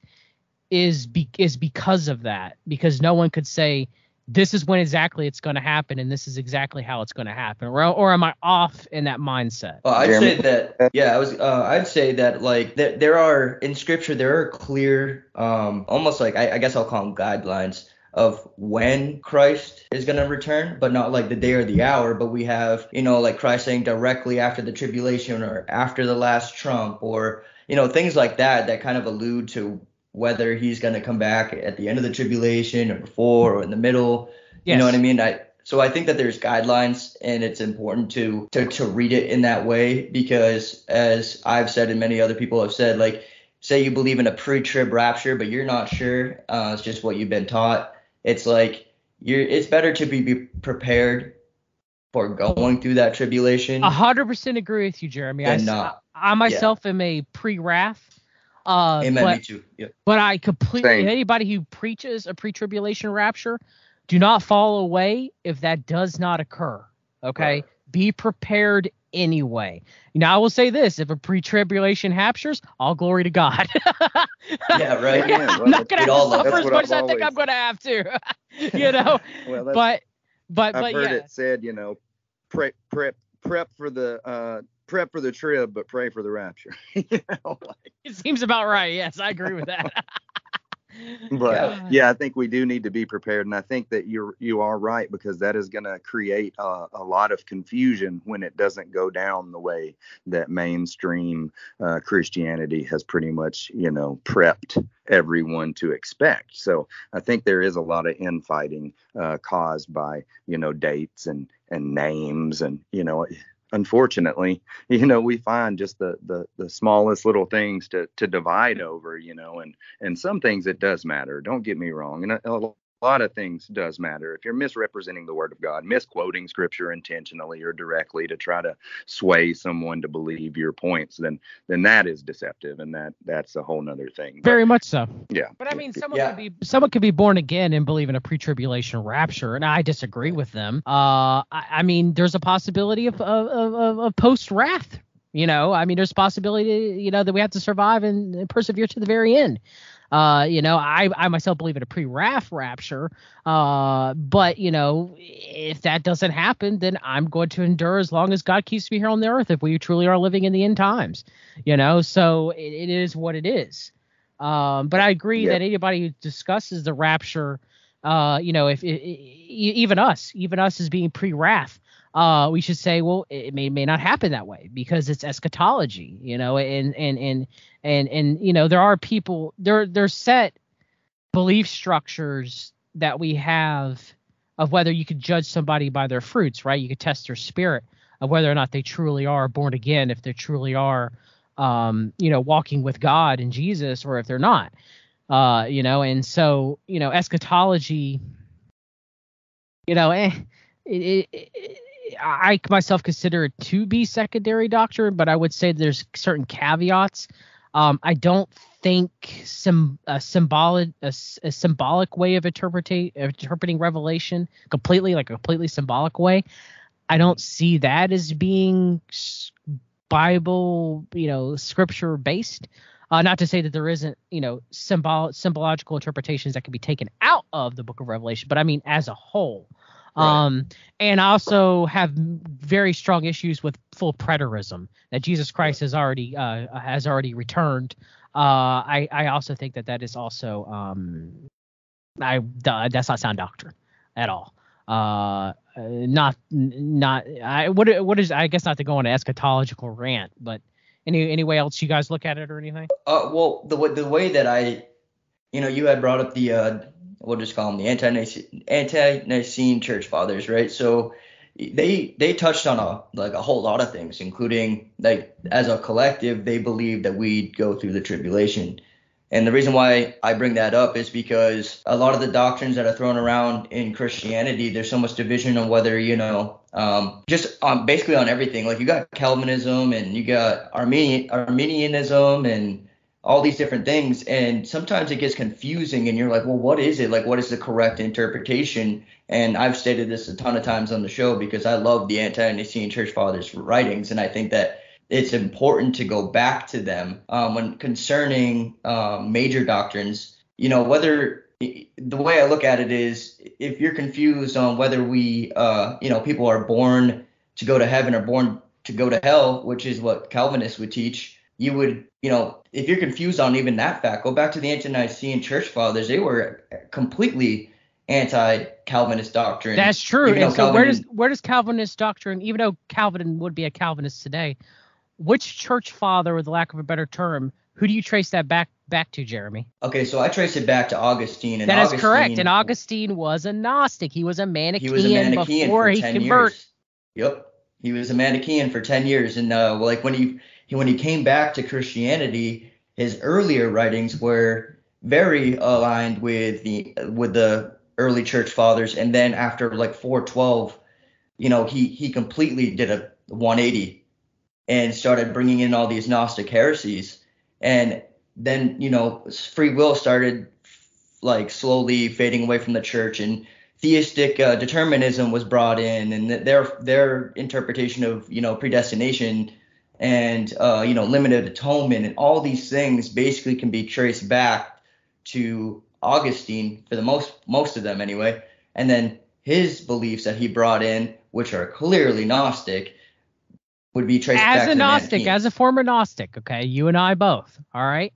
is be, is because of that because no one could say this is when exactly it's going to happen and this is exactly how it's going to happen or, or am i off in that mindset well, i'd say that yeah i was uh, i'd say that like that there are in scripture there are clear um almost like I, I guess i'll call them guidelines of when Christ is going to return, but not like the day or the hour. But we have, you know, like Christ saying directly after the tribulation or after the last trump or, you know, things like that that kind of allude to whether he's going to come back at the end of the tribulation or before or in the middle. Yes. You know what I mean? I so I think that there's guidelines and it's important to, to to read it in that way because as I've said and many other people have said, like say you believe in a pre-trib rapture, but you're not sure, uh, it's just what you've been taught. It's like you're it's better to be, be prepared for going through that tribulation. A hundred percent agree with you, Jeremy. I, not, I myself yeah. am a pre-wrath uh, Amen. But, me too. Yep. But I completely Same. anybody who preaches a pre-tribulation rapture, do not fall away if that does not occur. Okay, right. be prepared anyway. You know, I will say this: if a pre-tribulation raptures, all glory to God. yeah, right. Yeah, I'm not gonna have to suffer as much as I think I'm gonna have to. you know, well, but but I've but heard yeah. it said, you know, prep prep prep for the uh prep for the trib, but pray for the rapture. you know, like, it seems about right. Yes, I agree with that. but yeah. yeah. I think we do need to be prepared, and I think that you're you are right because that is going to create a, a, lot of confusion when it doesn't go down the way that mainstream uh, Christianity has pretty much you know prepped everyone to expect. So I think there is a lot of infighting uh, caused by you know dates and and names and you know unfortunately, you know, we find just the the the smallest little things to to divide mm. over, you know, and and some things it does matter. Don't get me wrong, and a, a lot of things does matter. If you're misrepresenting the word of God, misquoting scripture intentionally or directly to try to sway someone to believe your points, then then that is deceptive and that that's a whole nother thing. But, Very much so. Yeah. But I mean someone yeah. could be someone could be born again and believe in a pre-tribulation rapture, and I disagree with them. Uh I, I mean there's a possibility of of, of, of post wrath you know, I mean, there's possibility, you know, that we have to survive and persevere to the very end. Uh, you know, I, I myself believe in a pre-wrath rapture. Uh, but you know, if that doesn't happen, then I'm going to endure as long as God keeps me here on the earth. If we truly are living in the end times, you know, so it, it is what it is. Um, but I agree that anybody who discusses the rapture, uh, you know, if it, it, even us, even us as being pre-wrath, uh, we should say, well, it may may not happen that way because it's eschatology, you know, and and and and and you know, there are people there there's set belief structures that we have of whether you could judge somebody by their fruits, right? You could test their spirit of whether or not they truly are born again, if they truly are, um, you know, walking with God and Jesus, or if they're not, uh, you know, and so you know, eschatology, you know, eh, it, it, I myself consider it to be secondary doctrine, but I would say there's certain caveats. Um, I don't think some a symbolic a, a symbolic way of interpreting interpreting Revelation completely like a completely symbolic way. I don't see that as being Bible, you know, scripture based. Uh, not to say that there isn't, you know, symbol symbological interpretations that can be taken out of the Book of Revelation, but I mean as a whole. Right. Um, and also have very strong issues with full preterism that Jesus Christ has already uh, has already returned. Uh, I I also think that that is also um, I that's not sound doctrine at all. Uh, not not I what what is I guess not to go on an eschatological rant, but any any way else you guys look at it or anything? Uh, well, the the way that I, you know, you had brought up the uh, we'll just call them the ante-Nicene, church fathers, right? So they they touched on a like a whole lot of things, including like as a collective, they believe that we'd go through the tribulation. And the reason why I bring that up is because a lot of the doctrines that are thrown around in Christianity, there's so much division on whether, you know, um, just um, basically on everything. Like you got Calvinism and you got Armenian, Arminianism and all these different things. And sometimes it gets confusing and you're like, well, what is it? Like, what is the correct interpretation? And I've stated this a ton of times on the show because I love the ante-Nicene Church Fathers writings. And I think that it's important to go back to them um, when concerning um, major doctrines. You know, whether the way I look at it is if you're confused on whether we, uh, you know, people are born to go to heaven or born to go to hell, which is what Calvinists would teach, you would, you know, if you're confused on even that fact, go back to the Ante-Nicene Church Fathers. They were completely anti-Calvinist doctrine. That's true. And so Calvin, where does where does Calvinist doctrine, even though Calvin would be a Calvinist today, which church father, with the lack of a better term, who do you trace that back back to, Jeremy? Okay, so I trace it back to Augustine. And that Augustine, is correct. And Augustine was a Gnostic. He was a Manichaean, he was a Manichaean before he converted. Yep, he was a Manichaean for ten years, and uh, like when he, he when he came back to Christianity, his earlier writings were very aligned with the with the early church fathers, and then after like 412, you know, he he completely did a 180 and started bringing in all these Gnostic heresies. And then, you know, free will started like slowly fading away from the church and theistic uh, determinism was brought in and their their interpretation of, you know, predestination and uh, you know, limited atonement and all these things basically can be traced back to Augustine for the most most of them anyway. And then his beliefs that he brought in, which are clearly Gnostic, would be traced as a Gnostic, as a former Gnostic. Okay, you and I both. All right.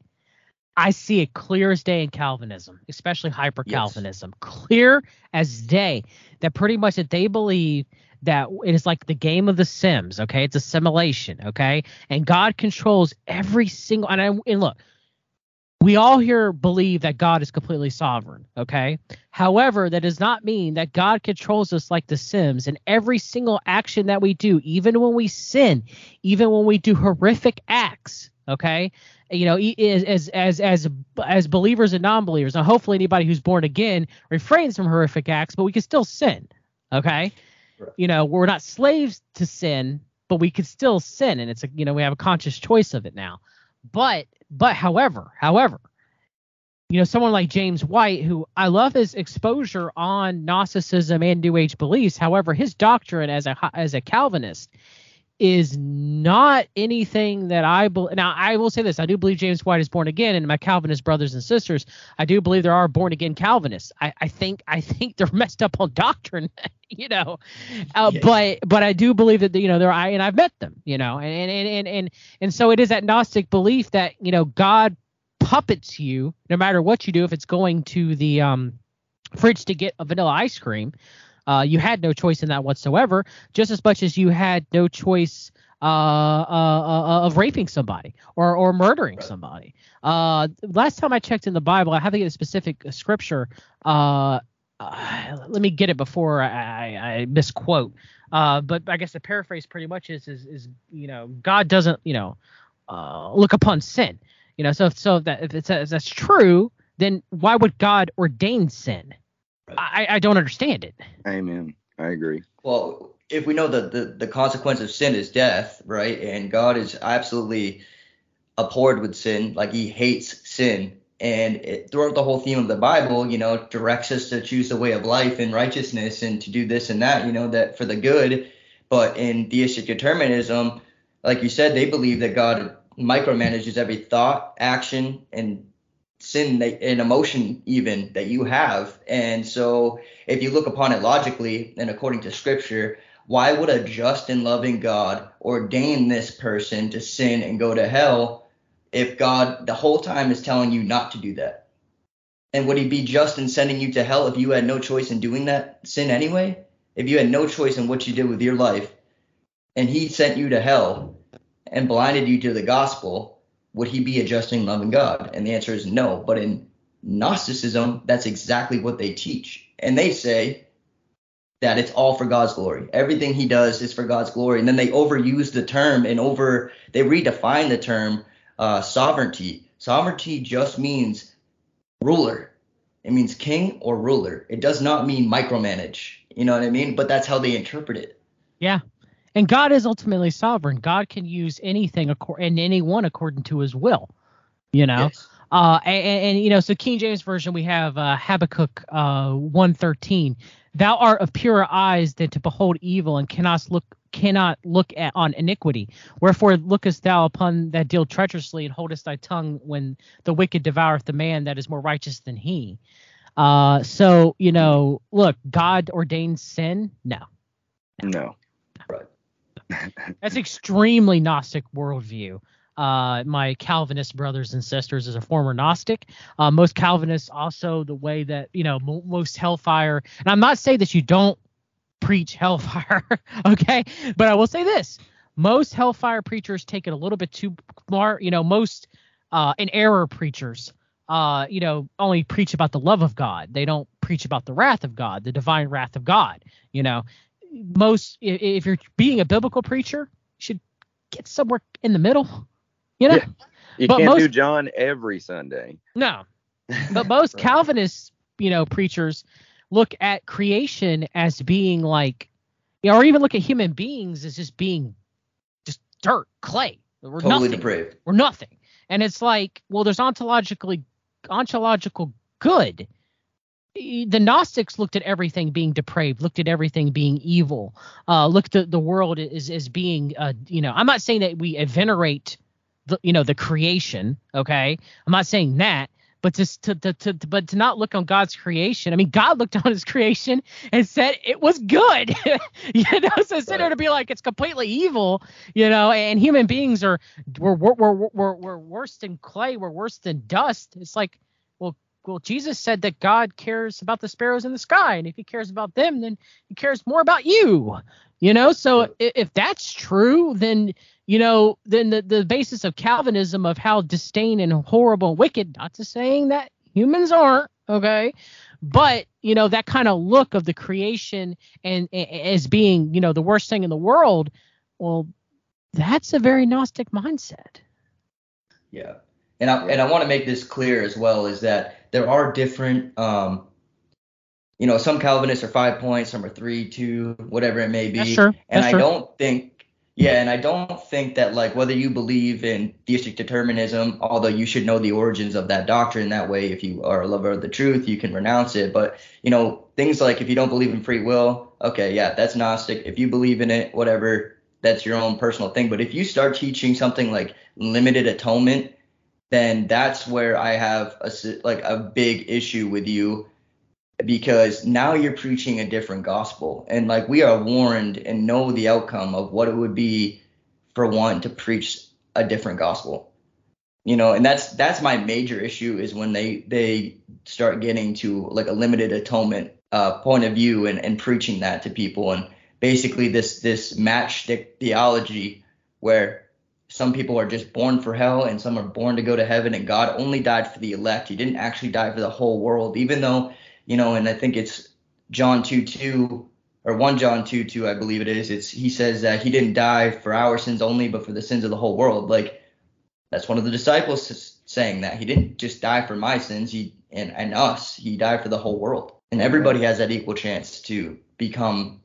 I see it clear as day in Calvinism, especially hyper Calvinism, yes. clear as day that pretty much that they believe that it is like the game of the Sims. Okay, it's a simulation. Okay, and God controls every single. And, I, and look, we all here believe that God is completely sovereign, okay? However, that does not mean that God controls us like the Sims and every single action that we do, even when we sin, even when we do horrific acts, okay? You know, as as as as believers and non-believers. Now, hopefully, anybody who's born again refrains from horrific acts, but we can still sin, okay? Right. You know, we're not slaves to sin, but we can still sin, and it's a you know we have a conscious choice of it now. But but however, however, you know, someone like James White, who I love his exposure on Gnosticism and New Age beliefs. However, his doctrine as a as a Calvinist is not anything that I believe. Now, I will say this: I do believe James White is born again, and my Calvinist brothers and sisters, I do believe there are born again Calvinists. I, I think I think they're messed up on doctrine, you know, uh, yeah. but but I do believe that you know there I and I've met them, you know, and and and and and so it is that Gnostic belief that you know God puppets you no matter what you do if it's going to the um fridge to get a vanilla ice cream uh, you had no choice in that whatsoever, just as much as you had no choice uh, uh, uh of raping somebody or or murdering somebody. Uh, last time I checked in the Bible, I have to get a specific scripture. Uh, let me get it before I, I, misquote. but I guess the paraphrase pretty much is, is is you know God doesn't you know look upon sin. You know, so so that if it's if that's true, then why would God ordain sin? I, I don't understand it. Amen. I agree. Well, if we know that the, the consequence of sin is death, right? And God is absolutely abhorred with sin, like he hates sin. And it, throughout the whole theme of the Bible, you know, directs us to choose the way of life and righteousness and to do this and that, you know, that for the good. But in theistic determinism, like you said, they believe that God micromanages every thought, action, and sin and emotion even that you have. And so if you look upon it logically and according to scripture, why would a just and loving God ordain this person to sin and go to hell if God the whole time is telling you not to do that? And would he be just in sending you to hell if you had no choice in doing that sin anyway? If you had no choice in what you did with your life, and he sent you to hell and blinded you to the gospel, would he be adjusting just and God? And the answer is no. But in Gnosticism, that's exactly what they teach. And they say that it's all for God's glory. Everything he does is for God's glory. And then they overuse the term and over they redefine the term uh, sovereignty. Sovereignty just means ruler. It means king or ruler. It does not mean micromanage. You know what I mean? But that's how they interpret it. Yeah. And God is ultimately sovereign. God can use anything and anyone according to his will. You know? Yes. Uh, and, and, you know, so King James version we have uh, Habakkuk uh, 113. Thou art of purer eyes than to behold evil, and cannot look cannot look at on iniquity. Wherefore lookest thou upon that deal treacherously, and holdest thy tongue when the wicked devoureth the man that is more righteous than he. Uh, so you know, look, God ordains sin. No. No. That's extremely Gnostic worldview uh, my Calvinist brothers and sisters is a former Gnostic. Uh, most Calvinists also the way that you know mo- most hellfire, and I'm not saying that you don't preach hellfire, okay, but I will say this: most hellfire preachers take it a little bit too far. You know, most uh, in error preachers, uh, you know, only preach about the love of God. They don't preach about the wrath of God, the divine wrath of God. You know, most if you're being a biblical preacher, you should get somewhere in the middle you know, yeah. you but can't most, do John every Sunday. No, but most right. Calvinist, you know, preachers look at creation as being like, you know, or even look at human beings as just being just dirt, clay. We're totally nothing. depraved. We're nothing. And it's like, well, there's ontologically ontological good. The Gnostics looked at everything being depraved, looked at everything being evil, uh, looked at the world as as being, uh, you know, I'm not saying that we venerate the you know the creation. Okay, I'm not saying that, but just to, to, to, but to not look on God's creation. I mean, God looked on His creation and said it was good. you know, so sit there to be like it's completely evil. You know, and human beings are we're we're we're we're, we're worse than clay. We're worse than dust. It's like well. Jesus said that God cares about the sparrows in the sky, and if He cares about them, then He cares more about you. You know, so if, if that's true, then you know, then the, the basis of Calvinism of how disdain and horrible and wicked, not to saying that humans aren't, okay, but you know that kind of look of the creation and, and as being you know the worst thing in the world, well, that's a very Gnostic mindset. Yeah, and I and I want to make this clear as well is that there are different um, you know, some Calvinists are five points, some are three, two, whatever it may be. That's true. and I don't think yeah, and I don't think that like whether you believe in theistic determinism, although you should know the origins of that doctrine, that way if you are a lover of the truth, you can renounce it. But you know, things like if you don't believe in free will, okay, yeah, that's Gnostic. If you believe in it, whatever, that's your own personal thing. But if you start teaching something like limited atonement, then that's where I have a like a big issue with you because now you're preaching a different gospel. And like we are warned and know the outcome of what it would be for one to preach a different gospel. You know and that's that's my major issue is when they they start getting to like a limited atonement uh, point of view and, and preaching that to people. And basically this this matchstick theology where some people are just born for hell and some are born to go to heaven and god only died for the elect he didn't actually die for the whole world even though you know, and I think it's John 2 2 or 1 John 2 2, I believe it is. It's he says that he didn't die for our sins only, but for the sins of the whole world. Like that's one of the disciples saying that he didn't just die for my sins, he and and us, he died for the whole world. And everybody has that equal chance to become,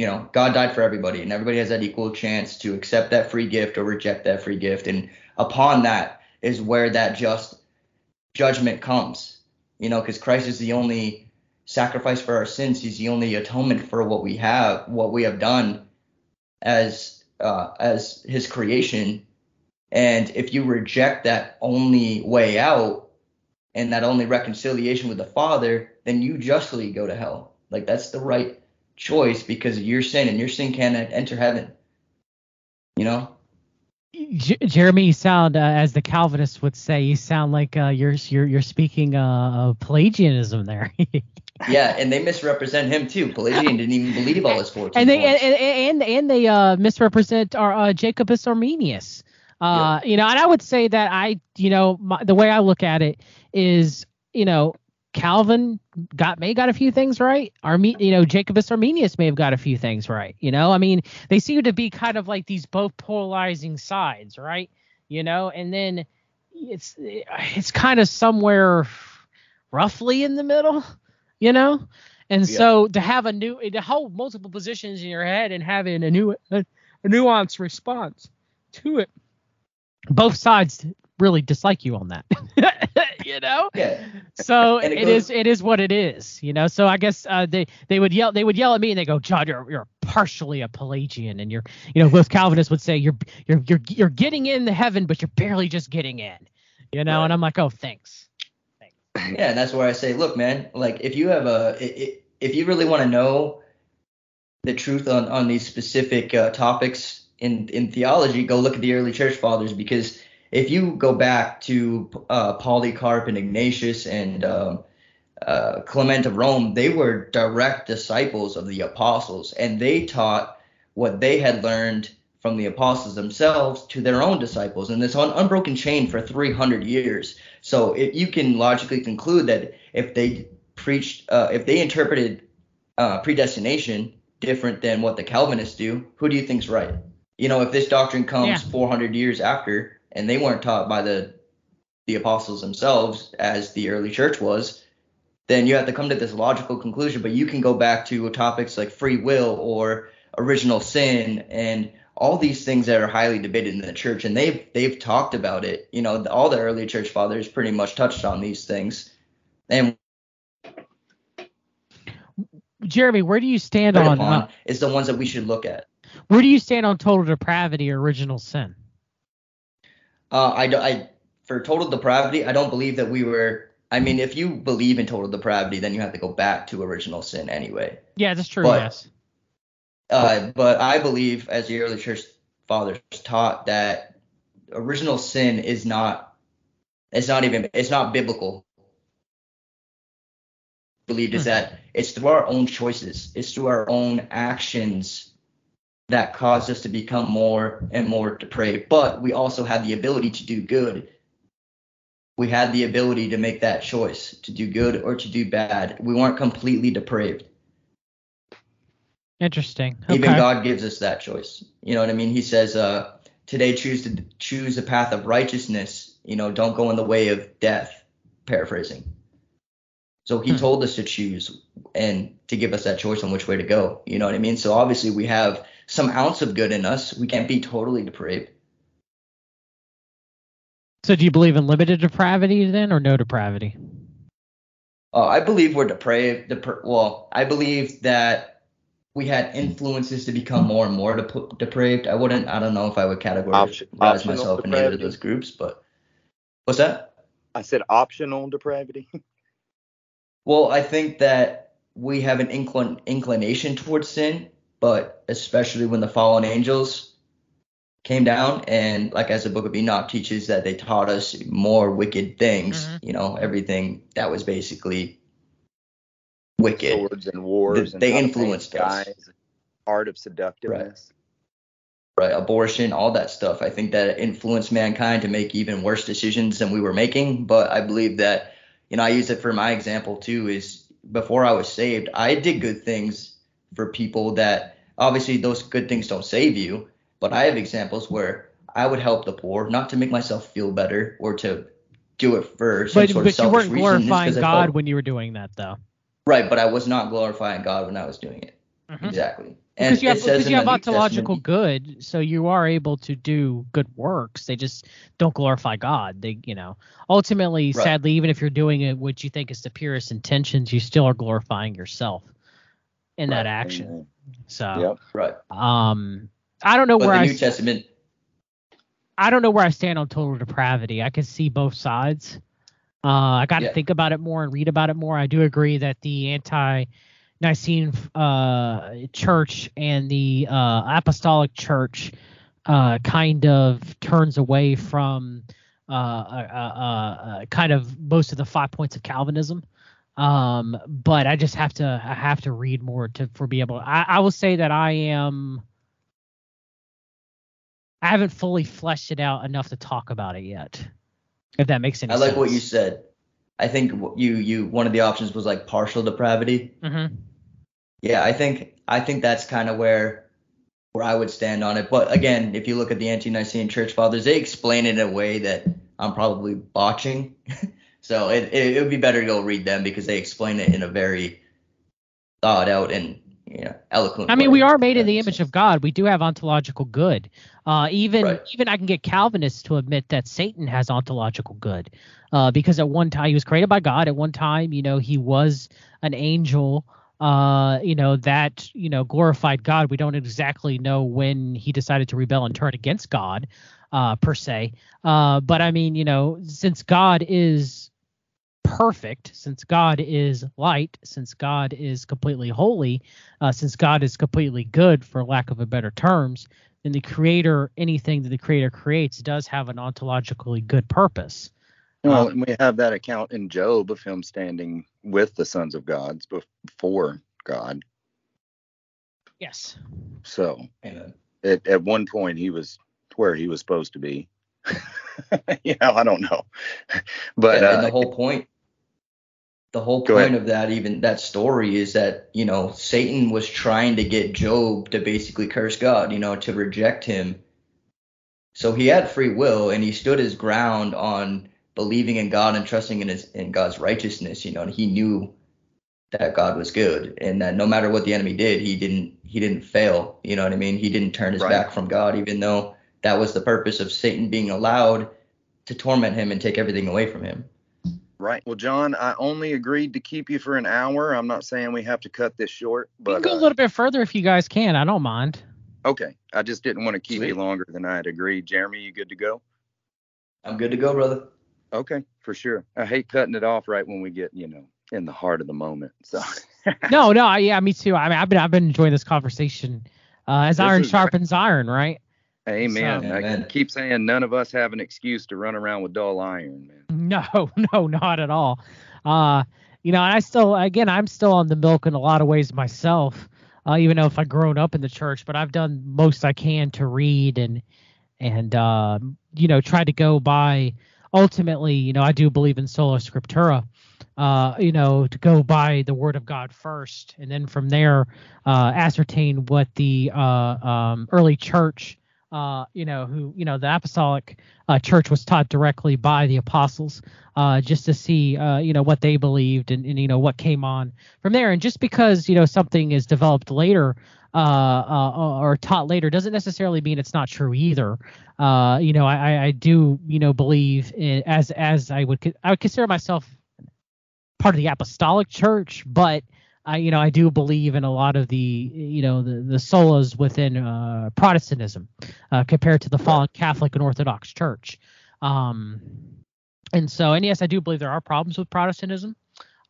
you know, God died for everybody, and everybody has that equal chance to accept that free gift or reject that free gift. And upon that is where that just judgment comes you know, because Christ is the only sacrifice for our sins. He's the only atonement for what we have, what we have done as uh, as His creation. And if you reject that only way out and that only reconciliation with the Father, then you justly go to hell. Like that's the right choice because of your sin, and your sin can't enter heaven. You know. J- Jeremy, you sound, uh, as the Calvinists would say, you sound like uh, you're you're you're speaking uh, Pelagianism there. yeah, and they misrepresent him too. Pelagian didn't even believe all his fourteen. And they points. and, and and they uh, misrepresent our uh, Jacobus Arminius. Uh, You know, and I would say that I, you know, my, the way I look at it is, you know, Calvin got may got a few things right. Arme, you know, Jacobus Arminius may have got a few things right. You know, I mean, they seem to be kind of like these both polarizing sides, right? You know, and then it's it's kind of somewhere roughly in the middle, you know. And Yeah. so to have a new to hold multiple positions in your head and having a new a, a nuanced response to it, both sides really dislike you on that. you know? yeah, so it it goes- is it is what it is you know so i guess uh, they they would yell they would yell at me and they go john you're, you're partially a pelagian and you're you know most calvinists would say you're you're you're you're getting in the heaven but you're barely just getting in you know Right. and i'm like oh thanks thanks. yeah, and that's where I say, look, man, like if you have a, i- i- if you really want to know the truth on on these specific uh, topics in in theology, go look at the early church fathers because if you go back to uh, Polycarp and Ignatius and um, uh, Clement of Rome, they were direct disciples of the apostles, and they taught what they had learned from the apostles themselves to their own disciples, and this un- unbroken chain for 300 years. So it, you can logically conclude that if they preached, uh, if they interpreted uh, predestination different than what the Calvinists do, who do you think's right? You know, if this doctrine comes Yeah. 400 years after, and they weren't taught by the the apostles themselves as the early church was, then you have to come to this logical conclusion. But you can go back to topics like free will or original sin and all these things that are highly debated in the church, and they've they've talked about it. You know, all the early church fathers pretty much touched on these things. And jeremy where do you stand on uh, is the ones that we should look at. where do you stand on total depravity or original sin Uh, I, I for total depravity, I don't believe that we were. I mean, if you believe in total depravity, then you have to go back to original sin anyway. yeah that's true But- yes Uh, but I believe, as the early church fathers taught, that original sin is not. It's not even. It's not biblical. Believed is Hmm. that it's through our own choices. It's through our own actions that caused us to become more and more depraved. But we also had the ability to do good. We had the ability to make that choice to do good or to do bad. We weren't completely depraved. interesting Even. God gives us that choice. You know what I mean? He says, uh, today choose to choose a path of righteousness. You know, don't go in the way of death. Paraphrasing. So he Hmm. told us to choose and to give us that choice on which way to go. You know what I mean? So obviously we have some ounce of good in us. We can't be totally depraved. so do you believe in limited depravity then or no depravity Uh, I believe we're depraved. Depra- well, I believe that we had influences to become more and more dep- depraved. I wouldn't. I don't know if I would categorize Option- myself in either of those groups, but what's that? I said optional depravity. Well, I think that we have an inclin- inclination towards sin, but especially when the fallen angels came down, and like as the Book of Enoch teaches, that they taught us more wicked things. Mhm. You know, everything that was basically wicked. Swords and wars. and They how influenced us. guys, Art of seductiveness. right, abortion, all that stuff. I think that influenced mankind to make even worse decisions than we were making. But I believe that, you know, I use it for my example too. Is before I was saved, I did good things for people that obviously those good things don't save you. But I have examples where I would help the poor, not to make myself feel better or to do it for some but sort of but you weren't glorifying god felt- when you were doing that though right, but I was not glorifying God when I was doing it. Mhm. Exactly. because you have, because you have ontological Testament- good, so you are able to do good works. They just don't glorify God. They, you know, ultimately, Right. sadly, even if you're doing it what you think is the purest intentions, you still are glorifying yourself in that Right. action. So, Yep. Right. um, I don't know But where the I, New Testament I don't know where I stand on total depravity. I can see both sides. Uh, I got to Yeah. think about it more and read about it more. I do agree that the ante Nicene uh, church and the uh, apostolic church uh, kind of turns away from uh, uh, uh, uh, kind of most of the five points of Calvinism. Um, but I just have to I have to read more to for be able. I, I will say that I am. I haven't fully fleshed it out enough to talk about it yet. If that makes any I like sense. what you said. I think you you one of the options was like partial depravity. Mm-hmm. Yeah, I think I think that's kind of where where I would stand on it. But again, if you look at the ante-Nicene Church Fathers, they explain it in a way that I'm probably botching. so it, it it would be better to go read them because they explain it in a very thought out and you know eloquent. I mean, we are made in the image of God. We do have ontological good. Uh, even Right. even I can get Calvinists to admit that Satan has ontological good, uh, because at one time he was created by God. At one time, you know, he was an angel. Uh, you know that you know glorified God. We don't exactly know when he decided to rebel and turn against God, uh, per se. Uh, but I mean, you know, since God is perfect, since God is light, since God is completely holy, uh, since God is completely good, for lack of a better terms, then the creator, anything that the creator creates, does have an ontologically good purpose. Well, Um, and we have that account in Job of him standing with the sons of gods before God. Yes. So Amen. at, at one point he was where he was supposed to be. you know, I don't know. But Yeah, uh, and the whole point the whole point of that even that story is that you know satan was trying to get job to basically curse god you know to reject him. So he had free will and he stood his ground on believing in god and trusting in his in god's righteousness you know and he knew that god was good and that no matter what the enemy did he didn't he didn't fail you know what i mean? He didn't turn his Right. back from god even though that was the purpose of satan being allowed to torment him and take everything away from him right. Well, John, I only agreed to keep you for an hour. I'm not saying we have to cut this short, but We can but go a uh, little bit further if you guys can. I don't mind. okay. I just didn't want to keep you longer than I had agreed. Jeremy, you good to go? i'm good to go brother Okay, for sure. I hate cutting it off right when we get, you know, in the heart of the moment. So No, no, I- yeah, me too. I mean, I've been I've been enjoying this conversation. Uh, as This iron is- sharpens iron, right? Amen. So- I keep saying none of us have an excuse to run around with dull iron, man. No, no, not at all. Uh, you know, I still, again, I'm still on the milk in a lot of ways myself. Uh, even though if I've grown up in the church, but I've done most I can to read and and uh, you know try to go by. Ultimately, you know, I do believe in sola scriptura. Uh, you know, to go by the word of God first, and then from there, uh, ascertain what the uh, um, early church, uh, you know, who you know the apostolic uh, church was taught directly by the apostles, uh, just to see, uh, you know, what they believed and, and you know what came on from there. And just because you know something is developed later uh, or taught later doesn't necessarily mean it's not true either. You know, I, I- I do, you know, believe in, as as I would I would consider myself part of the apostolic church, but I, you know, I do believe in a lot of the, you know, the the solas within uh, Protestantism uh, compared to the fallen Catholic and Orthodox Church. Um, and so, and yes, I do believe there are problems with Protestantism.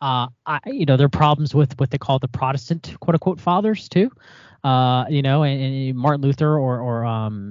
Uh, I, you know, there are problems with what they call the Protestant quote unquote fathers too. Uh, you know, and, and Martin Luther or or um,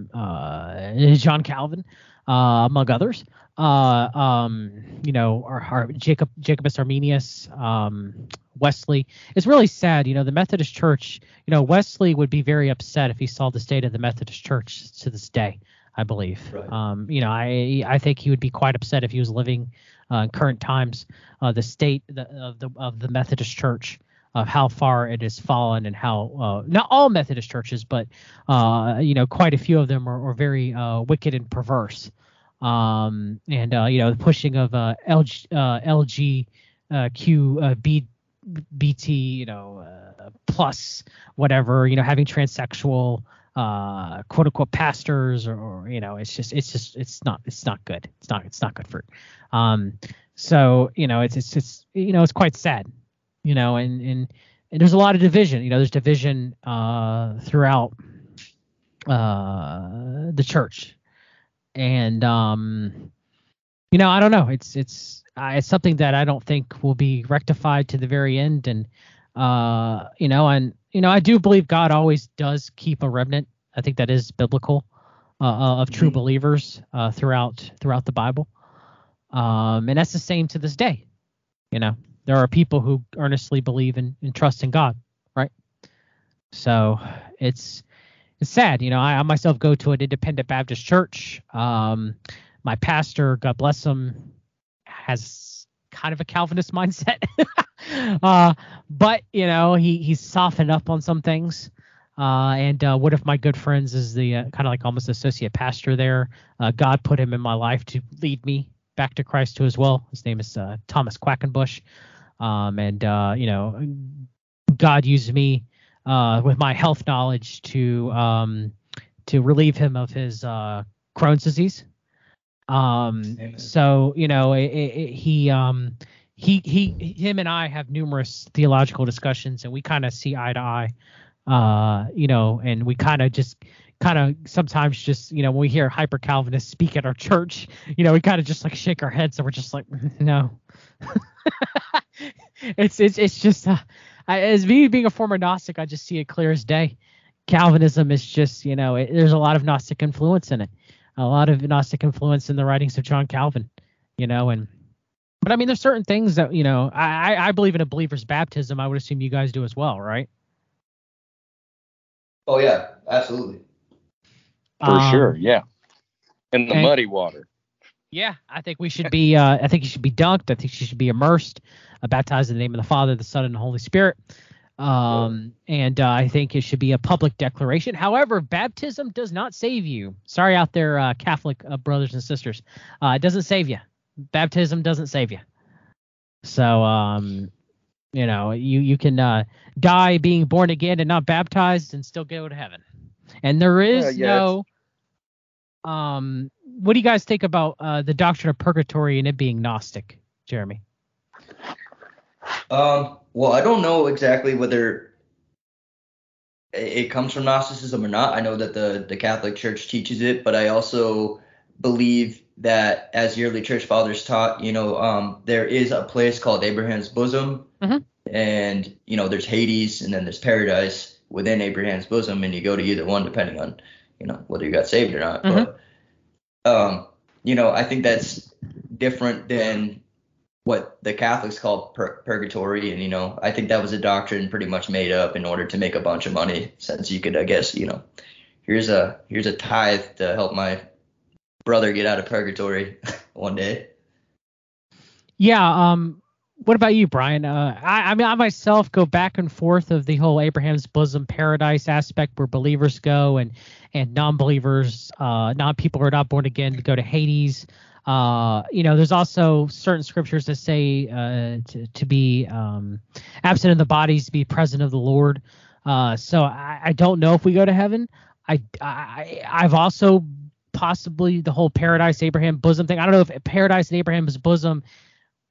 John Calvin, uh, among others. Uh, um, you know, or, or Jacob Jacobus Arminius, um, Wesley. It's really sad. You know, the Methodist Church. You know, Wesley would be very upset if he saw the state of the Methodist Church to this day. I believe. Right. Um, you know, I I think he would be quite upset if he was living uh, in current times. Uh, the state the, of the of the Methodist Church of how far it has fallen and how uh, not all Methodist churches, but uh, you know, quite a few of them are, are very uh, wicked and perverse. Um, and uh, you know, the pushing of LG, LG Q B, BT, you know, uh, plus whatever, you know, having transsexual uh quote unquote pastors or, or you know it's just it's just it's not it's not good. It's not it's not good fruit um so you know it's it's it's you know it's quite sad you know and and, and there's a lot of division you know there's division uh throughout uh the church and um you know i don't know it's it's uh, it's something that i don't think will be rectified to the very end and uh you know and you know i do believe god always does keep a remnant i think that is biblical uh, uh of true Mhm. believers uh, throughout throughout the Bible. Um, and that's the same to this day. You know, there are people who earnestly believe in and trust in God, right? So it's it's sad. You know, I, I myself go to an independent Baptist church. Um, my pastor, God bless him, has kind of a Calvinist mindset. uh, but you know, he he's softened up on some things. Uh, and uh, one of my good friends is the uh, kind of like almost associate pastor there. Uh, God put him in my life to lead me back to Christ too as well. His name is uh, Thomas Quackenbush. Um, and uh, you know, God used me uh, with my health knowledge to um, to relieve him of his uh, Crohn's disease. Um, so you know, it, it, he um, he he him and I have numerous theological discussions, and we kind of see eye to eye. Uh, you know, and we kind of just kind of sometimes just you know when we hear hyper Calvinists speak at our church, you know, we kind of just like shake our heads and we're just like, no. it's it's it's just uh, I, as me being a former Gnostic, I just see it clear as day. Calvinism is just you know it, there's a lot of Gnostic influence in it, a lot of Gnostic influence in the writings of John Calvin, you know, and but I mean there's certain things that you know I I I believe in a believer's baptism. I would assume you guys do as well, right? Oh yeah, absolutely. For Um, sure, yeah. In the and- muddy water. Yeah, I think we should be. Uh, I think you should be dunked. I think you should be immersed, uh, baptized in the name of the Father, the Son, and the Holy Spirit. Um, and uh, I think it should be a public declaration. However, baptism does not save you. Sorry, out there, uh, Catholic uh, brothers and sisters. Uh, it doesn't save you. Baptism doesn't save you. So, um, you know, you you can uh, die being born again and not baptized and still go to heaven. And there is Uh, yeah, no um what do you guys think about uh the doctrine of purgatory and it being gnostic jeremy Um, well, I don't know exactly whether it comes from Gnosticism or not. I know that the the Catholic Church teaches it, but I also believe that as the early church fathers taught, you know, um, there is a place called Abraham's bosom, Mhm. and you know, there's Hades, and then there's paradise within Abraham's bosom, and you go to either one depending on, you know, whether you got saved or not. Mhm. But, um, you know, I think that's different than what the Catholics call pur- purgatory, and you know, I think that was a doctrine pretty much made up in order to make a bunch of money, since you could, I guess, you know, here's a here's a tithe to help my brother get out of purgatory one day. yeah um what about you brian? Uh i i mean i myself go back and forth of the whole abraham's bosom paradise aspect where believers go and and non-believers uh non people who are not born again go to hades. Uh you know there's also certain scriptures that say uh to, to be um absent in the bodies to be present of the lord. Uh so i, I don't know if we go to heaven. I, I i've also possibly the whole paradise abraham bosom thing. I don't know if paradise and abraham's bosom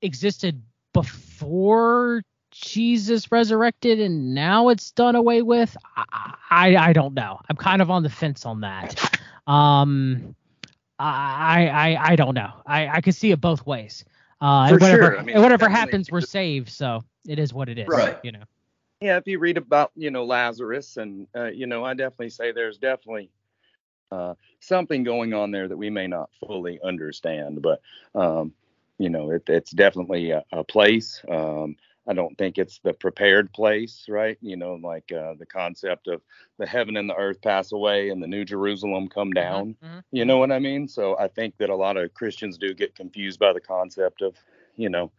existed before Jesus resurrected and now it's done away with. I, I I don't know. I'm kind of on the fence on that. Um, I I I don't know. I I could see it both ways. Uh, For and whatever sure. I mean, and whatever happens, we're saved. So it is what it is. Right. You know. yeah, if you read about you know Lazarus, and uh, you know, I definitely say there's definitely uh, something going on there that we may not fully understand, but um, you know, it, it's definitely a, a place. Um, I don't think it's the prepared place, right? You know, like uh, the concept of the heaven and the earth pass away and the New Jerusalem come down. Mhm. You know what I mean? So I think that a lot of Christians do get confused by the concept of, you know,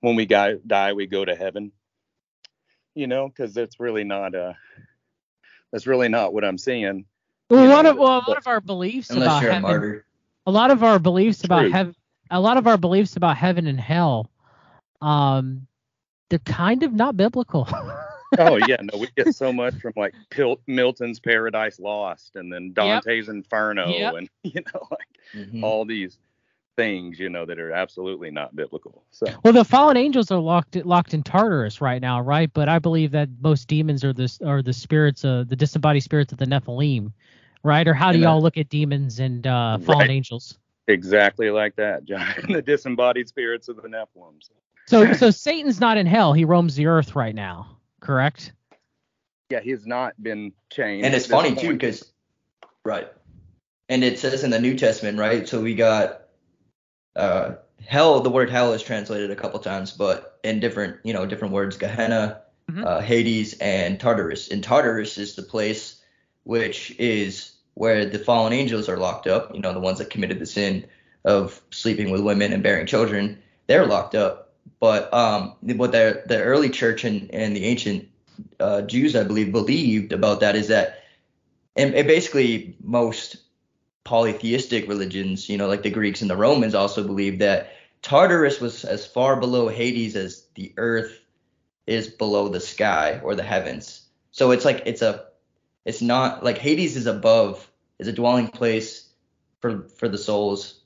when we die, die we go to heaven. You know, because that's really not a, that's really not what I'm seeing. Well, a lot know, of well, a lot of our beliefs Unless about you're a heaven, martyr. a lot of our beliefs about True. heaven, a lot of our beliefs about heaven and hell, um, they're kind of not biblical. Oh yeah, no, we get so much from like Pil- Milton's Paradise Lost and then Dante's Inferno Yep. and you know like Mhm. all these things, you know, that are absolutely not biblical. So Well, the fallen angels are locked locked in Tartarus right now, right? But I believe that most demons are the are the spirits of the disembodied spirits of the Nephilim, right? Or how do y'all look at demons and uh, fallen Right. angels? Exactly like that, John. the disembodied spirits of the Nephilim. So, So so Satan's not in hell; he roams the earth right now, correct? yeah, he's not been changed. And it's at this funny too, because right. and it says in the New Testament, right? So we got uh, hell. The word hell is translated a couple times, but in different, you know, different words. Gehenna, Mhm. uh, Hades, and Tartarus. And Tartarus is the place which is where the fallen angels are locked up. You know, the ones that committed the sin of sleeping with women and bearing children. They're locked up. But um, what the the early church and, and the ancient uh, Jews, I believe, believed about that is that, and, and basically most polytheistic religions, you know, like the Greeks and the Romans, also believed that Tartarus was as far below Hades as the earth is below the sky or the heavens. So it's like it's a, it's not like Hades is above, is a dwelling place for for the souls.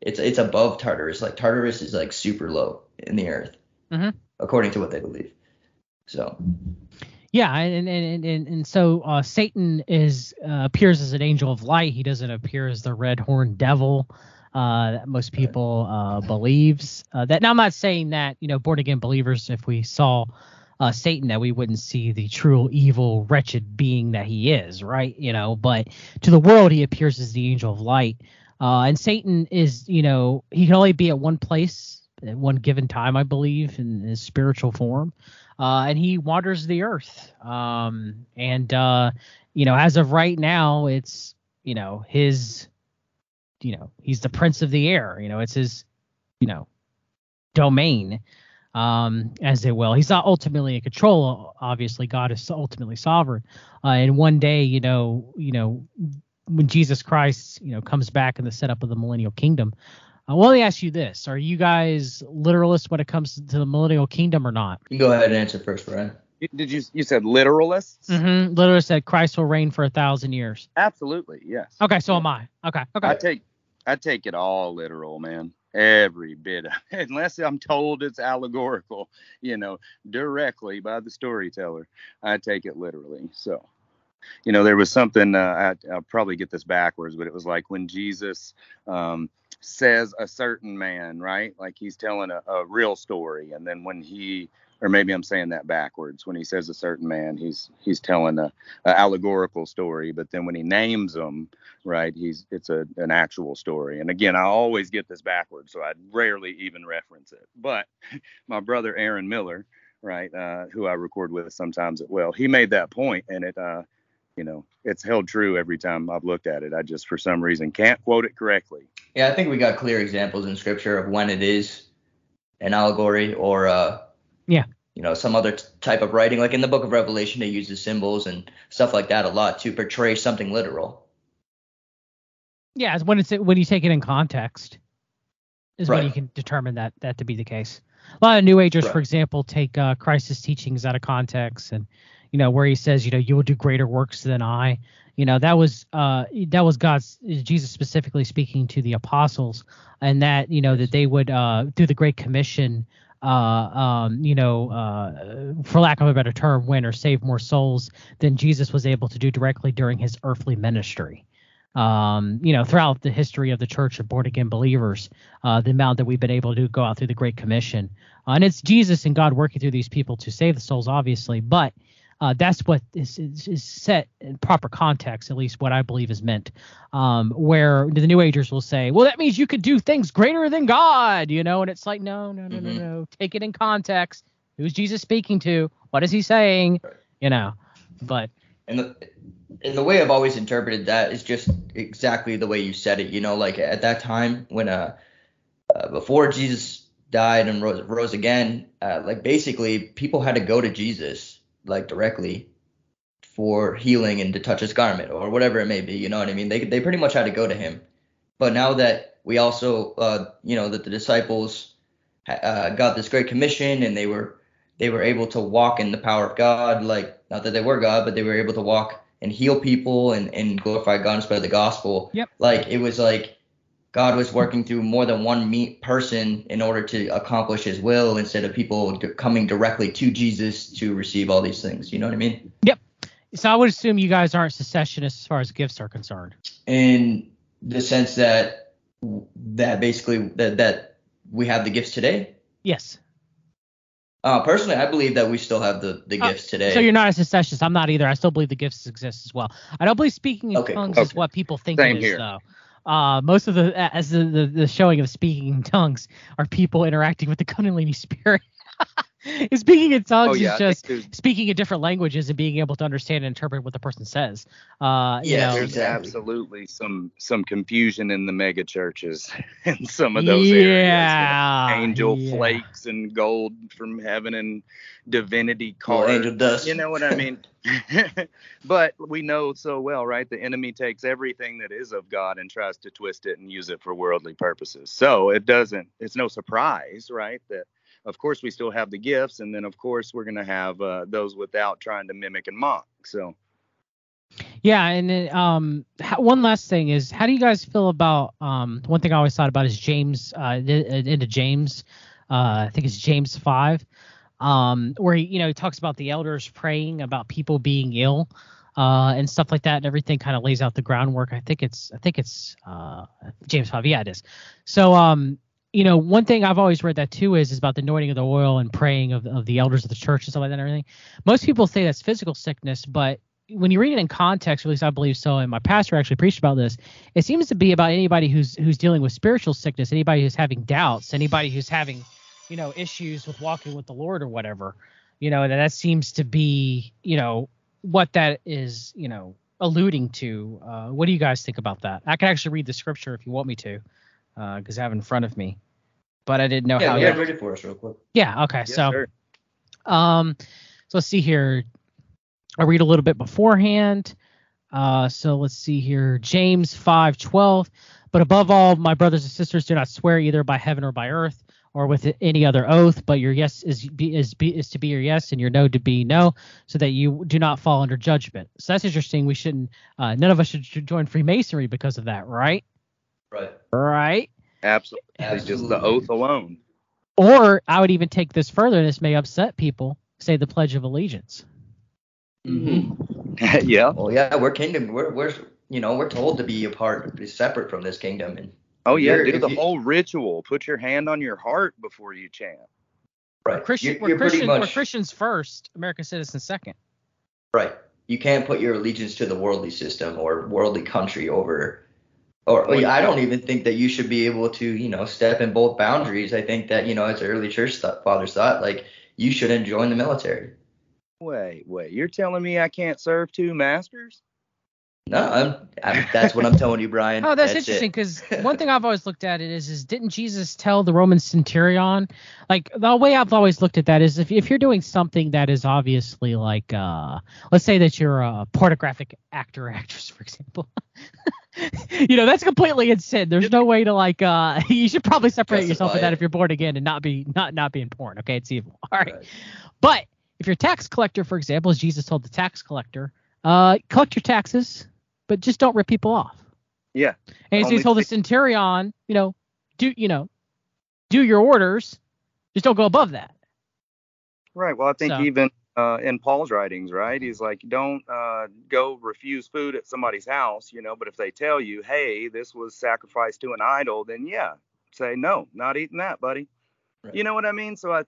It's it's above Tartarus. Like Tartarus is like super low in the earth, Mhm. according to what they believe. So Yeah, and and and, and so uh, Satan is uh, appears as an angel of light. He doesn't appear as the red horned devil uh, that most people uh, believes. Uh, that now I'm not saying that you know born again believers, if we saw uh, Satan, that we wouldn't see the true evil, wretched being that he is, right? You know, but to the world he appears as the angel of light. Uh, and Satan is, you know, he can only be at one place at one given time, I believe, in his spiritual form uh, and he wanders the earth. Um, and uh, you know, as of right now, it's you know his, you know, he's the prince of the air. You know, it's his, you know, domain, um, as they will. He's not ultimately in control. Obviously, God is ultimately sovereign. Uh, and one day, you know, you know, when Jesus Christ, you know, comes back in the setup of the millennial kingdom. Uh, well, let me ask you this: Are you guys literalists when it comes to the millennial kingdom or not? you can go ahead and answer first, Brian. Did you you said literalists? Mm-hmm. Literally said Christ will reign for a thousand years. Absolutely, yes. Okay, so am I. Okay, okay. I take I take it all literal, man. Every bit of it, unless I'm told it's allegorical, you know, directly by the storyteller. I take it literally. So, you know, there was something uh, I, I'll probably get this backwards, but it was like when Jesus um, says a certain man, right? Like he's telling a, a real story, and then when he or maybe I'm saying that backwards. When he says a certain man, he's he's telling a, a allegorical story, but then when he names them, right, he's it's a an actual story. And again, I always get this backwards, so I rarely even reference it. But my brother Aaron Miller, right, uh, who I record with sometimes as well, he made that point, and it, uh, you know, it's held true every time I've looked at it. I just for some reason can't quote it correctly. Yeah, I think we got clear examples in scripture of when it is an allegory or uh Yeah. you know some other t- type of writing like in the book of revelation it uses symbols and stuff like that a lot to portray something literal Yeah, when it's when you take it in context is when you can determine that that to be the case. A lot of New Agers, for example, take uh, Christ's teachings out of context, and you know where he says, you know, you will do greater works than I. You know that was uh that was God's Jesus specifically speaking to the apostles, and that you know that they would uh do the Great Commission. Uh, um, you know, uh, for lack of a better term, win or save more souls than Jesus was able to do directly during his earthly ministry um, you know, throughout the history of the church of born again believers, uh, the amount that we've been able to go out through the Great Commission. Uh, and it's Jesus and God working through these people to save the souls, obviously, but uh, that's what is, is, is set in proper context, at least what I believe is meant. Um, where the New Agers will say, well, that means you could do things greater than God, you know, and it's like, no, no, no, no, Mhm. no. Take it in context. Who's Jesus speaking to? What is he saying? You know, but and the and the way I've always interpreted that is just exactly the way you said it. You know, like at that time when uh, uh before Jesus died and rose rose again, uh, like basically people had to go to Jesus like directly for healing and to touch his garment or whatever it may be. You know what I mean? They they pretty much had to go to him. But now that we also, uh, you know, that the disciples uh, got this great commission and they were they were able to walk in the power of God, like not that they were God, but they were able to walk and heal people and, and glorify God and spread the gospel. Yep. Like it was like God was working through more than one meet person in order to accomplish his will instead of people d- coming directly to Jesus to receive all these things. You know what I mean? Yep. So I would assume you guys aren't cessationists as far as gifts are concerned. In the sense that that basically that that we have the gifts today. Yes. Uh, personally, I believe that we still have the, the Oh, gifts today. So you're not a cessationist. I'm not either. I still believe the gifts exist as well. I don't believe speaking in Okay, tongues cool. is what people think Same it is, here. though. Uh, most of the as the, the the showing of speaking in tongues are people interacting with the Kundalini spirit. speaking in tongues Oh, yeah, is just there's- speaking in different languages and being able to understand and interpret what the person says. Uh, you Yeah, know, There's exactly. absolutely some some confusion in the mega churches in some of those areas. you know, yeah, angel yeah. flakes and gold from heaven and divinity Well, cards. angel dust. You know what I mean? but we know so well, right? The enemy takes everything that is of God and tries to twist it and use it for worldly purposes. So it doesn't, it's no surprise, right? That of course we still have the gifts, and then of course we're going to have uh, those without trying to mimic and mock. So Yeah, and then, um, one last thing is, how do you guys feel about um, one thing I always thought about is James uh, into James, uh, I think it's James five, um, where he, you know he talks about the elders praying about people being ill, uh, and stuff like that, and everything kind of lays out the groundwork. I think it's I think it's uh, James five, yeah, it is. So um, you know, one thing I've always read that too is is about the anointing of the oil and praying of of the elders of the church and stuff like that and everything. Most people say that's physical sickness, but when you read it in context, at least I believe so, and my pastor actually preached about this, it seems to be about anybody who's who's dealing with spiritual sickness, anybody who's having doubts, anybody who's having, you know, issues with walking with the Lord or whatever. You know, that that seems to be, you know, what that is, you know, alluding to. Uh, what do you guys think about that? I can actually read the scripture if you want me to, because I have in front of me. But I didn't know yeah, how. yeah, read it for us real quick. yeah. Okay. yes, so. sir. Um, so let's see here. I'll read a little bit beforehand. Uh, so let's see here. James 5:12. But above all, my brothers and sisters, do not swear either by heaven or by earth or with any other oath, but your yes is be, is be, is to be your yes and your no to be no, so that you do not fall under judgment. So that's interesting. We shouldn't. Uh, none of us should join Freemasonry because of that, right? Right. Right. Absolutely. Just the oath alone. Or I would even take this further, and this may upset people. Say the Pledge of Allegiance. Mm-hmm. yeah. Well, yeah, we're kingdom. We're we're you know we're told to be a part, be separate from this kingdom, and Oh yeah, do the you- whole ritual. Put your hand on your heart before you chant. right. Christian, you're, we're, you're pretty Christian, we're Christians first, American citizens second. right. You can't put your allegiance to the worldly system or worldly country over. Or, or I don't even think that you should be able to, you know, step in both boundaries. I think that, you know, as early church fathers thought, like you shouldn't join the military. Wait, wait. You're telling me I can't serve two masters? No, I'm, I'm that's what I'm telling you, Brian. Oh, that's, it. interesting because one thing I've always looked at it is, is didn't Jesus tell the Roman centurion, like the way I've always looked at that is if, if you're doing something that is obviously like, uh, let's say that you're a pornographic actor or actress, for example. you know, that's completely in sin. There's no way to like, uh, you should probably separate yourself from that it. if you're born again and not be, not, not being porn. Okay. It's evil. All right. Right. But if you're a tax collector, for example, as Jesus told the tax collector, uh, collect your taxes, but just don't rip people off. Yeah. And so he told the centurion, you know, do you know, do your orders, just don't go above that. Right. Well, I think So- even uh, in Paul's writings, right, he's like, don't uh, go refuse food at somebody's house, you know. But if they tell you, hey, this was sacrificed to an idol, then yeah, say no, not eating that, buddy. Right. You know what I mean? So I,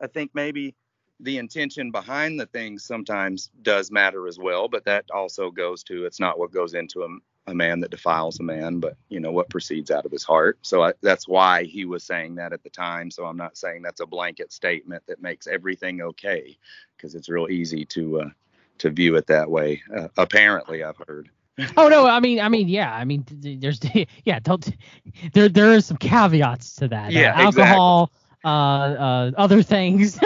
I think maybe the intention behind the things sometimes does matter as well, but that also goes to it's not what goes into a, a man that defiles a man, but you know what proceeds out of his heart. So I, that's why he was saying that at the time. So I'm not saying that's a blanket statement that makes everything okay, because it's real easy to uh, to view it that way. Uh, apparently, I've heard. Oh no, I mean, I mean, yeah, I mean, th- th- there's, yeah, don't, there, there is some caveats to that. Yeah, uh, alcohol, uh, uh, other things,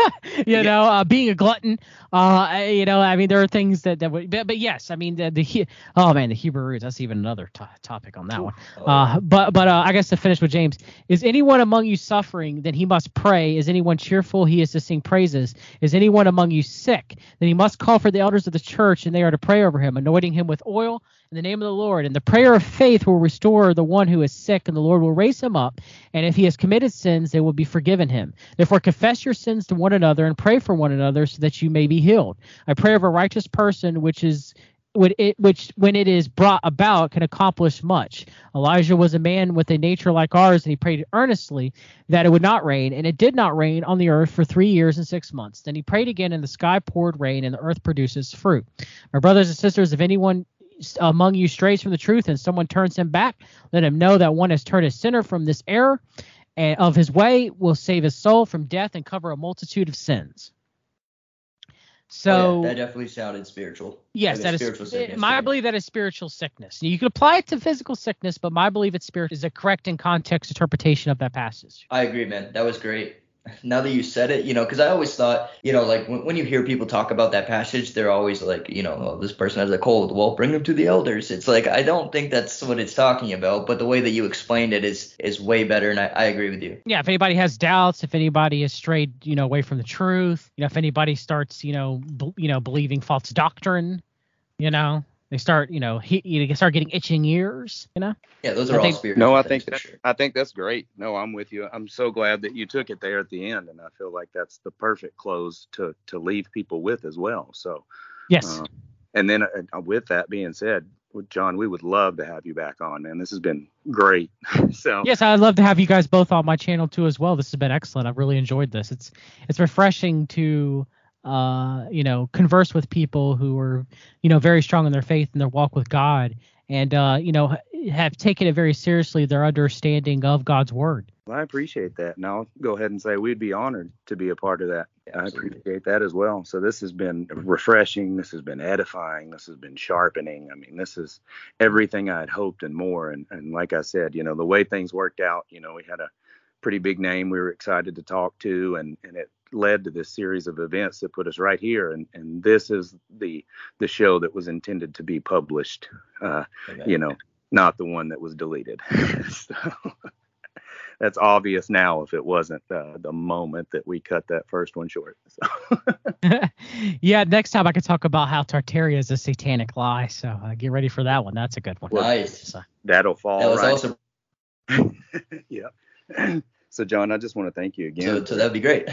you Yeah. know, uh, being a glutton, uh, you know, I mean, there are things that that would, but, but yes, I mean, the, the oh man, the Hebrew roots, that's even another to topic on that one. Oh, Uh, but but uh, I guess to finish with James, is anyone among you suffering? Then he must pray. Is anyone cheerful? He is to sing praises. Is anyone among you sick? Then he must call for the elders of the church, and they are to pray over him, anointing him with oil in the name of the Lord. And the prayer of faith will restore the one who is sick, and the Lord will raise him up. And if he has committed sins, they will be forgiven him. Therefore, confess your sins to one another and pray for one another, so that you may be healed. I pray of a righteous person, which is would it which when it is brought about can accomplish much. Elijah was a man with a nature like ours, and he prayed earnestly that it would not rain, and it did not rain on the earth for three years and six months. Then he prayed again, and the sky poured rain, and the earth produces fruit. My brothers and sisters, if anyone among you strays from the truth and someone turns him back, let him know that one has turned a sinner from this error and of his way will save his soul from death and cover a multitude of sins. So oh, yeah, that definitely sounded spiritual. Yes, that, that is. Sickness, my, I believe that is spiritual sickness. You can apply it to physical sickness, but my belief it's spirit is a correct and context interpretation of that passage. I agree, man. That was great now that you said it, you know, because I always thought, you know, like when, when you hear people talk about that passage, they're always like, you know, oh, this person has a cold. Well, bring them to the elders. It's like I don't think that's what it's talking about, but the way that you explained it is is way better, and I, I agree with you. Yeah, if anybody has doubts, if anybody is strayed, you know, away from the truth, you know, if anybody starts, you know, b- you know, believing false doctrine, you know, they start, you know, he, you start getting itching ears, you know. Yeah, those are I all spiritual. No, I think that, sure. I think that's great. No, I'm with you. I'm so glad that you took it there at the end, and I feel like that's the perfect close to to leave people with as well. So. Yes. Uh, and then uh, with that being said, John, we would love to have you back on, man. This has been great. so yes, I'd love to have you guys both on my channel too as well. This has been excellent. I've really enjoyed this. It's it's refreshing to uh, you know, converse with people who are, you know, very strong in their faith and their walk with God, and uh, you know, have taken it very seriously their understanding of God's word. Well, I appreciate that, and I'll go ahead and say we'd be honored to be a part of that. Absolutely. I appreciate that as well. So this has been refreshing. This has been edifying. This has been sharpening. I mean, this is everything I had hoped and more. And and like I said, you know, the way things worked out, you know, we had a pretty big name we were excited to talk to, and and it led to this series of events that put us right here. And and this is the the show that was intended to be published uh okay. you know not the one that was deleted. So that's obvious now if it wasn't uh, the moment that we cut that first one short so. yeah next time i could talk about how tartaria is a satanic lie so uh, get ready for that one. That's a good one. Nice. That'll fall that was right. awesome. Yeah so john i just want to thank you again. So, so that'd be great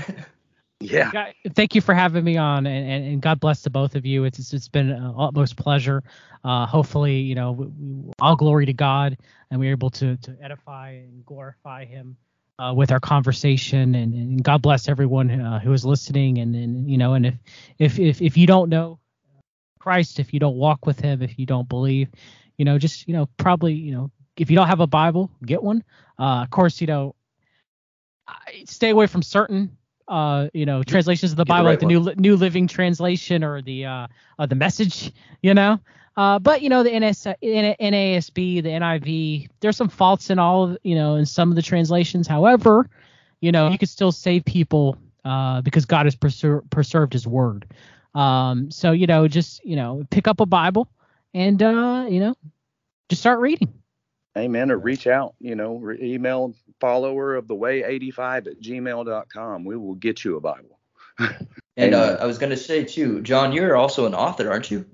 yeah. Thank you for having me on, and, and, and God bless to both of you. It's it's been an utmost pleasure. Uh, hopefully, you know, we, we, all glory to God, and we're able to to edify and glorify Him uh, with our conversation. And, and, God bless everyone uh, who is listening. And, and you know, and if if if if you don't know Christ, if you don't walk with Him, if you don't believe, you know, just you know, probably you know, if you don't have a Bible, get one. Uh, of course, you know, stay away from certain uh, you know, translations of the Bible, the right like the one. new New Living Translation or the uh, uh, the Message, you know. Uh, but you know, the NS, NASB, the NIV, there's some faults in all of, you know, in some of the translations. However, you know, you could still save people uh, because God has preser- preserved His Word. Um, so you know, just you know, pick up a Bible and uh, you know, just start reading. Amen. Or reach out, you know, re- email follower of the way 85 at gmail.com. We will get you a Bible. and uh, I was going to say too, John, you're also an author, aren't you?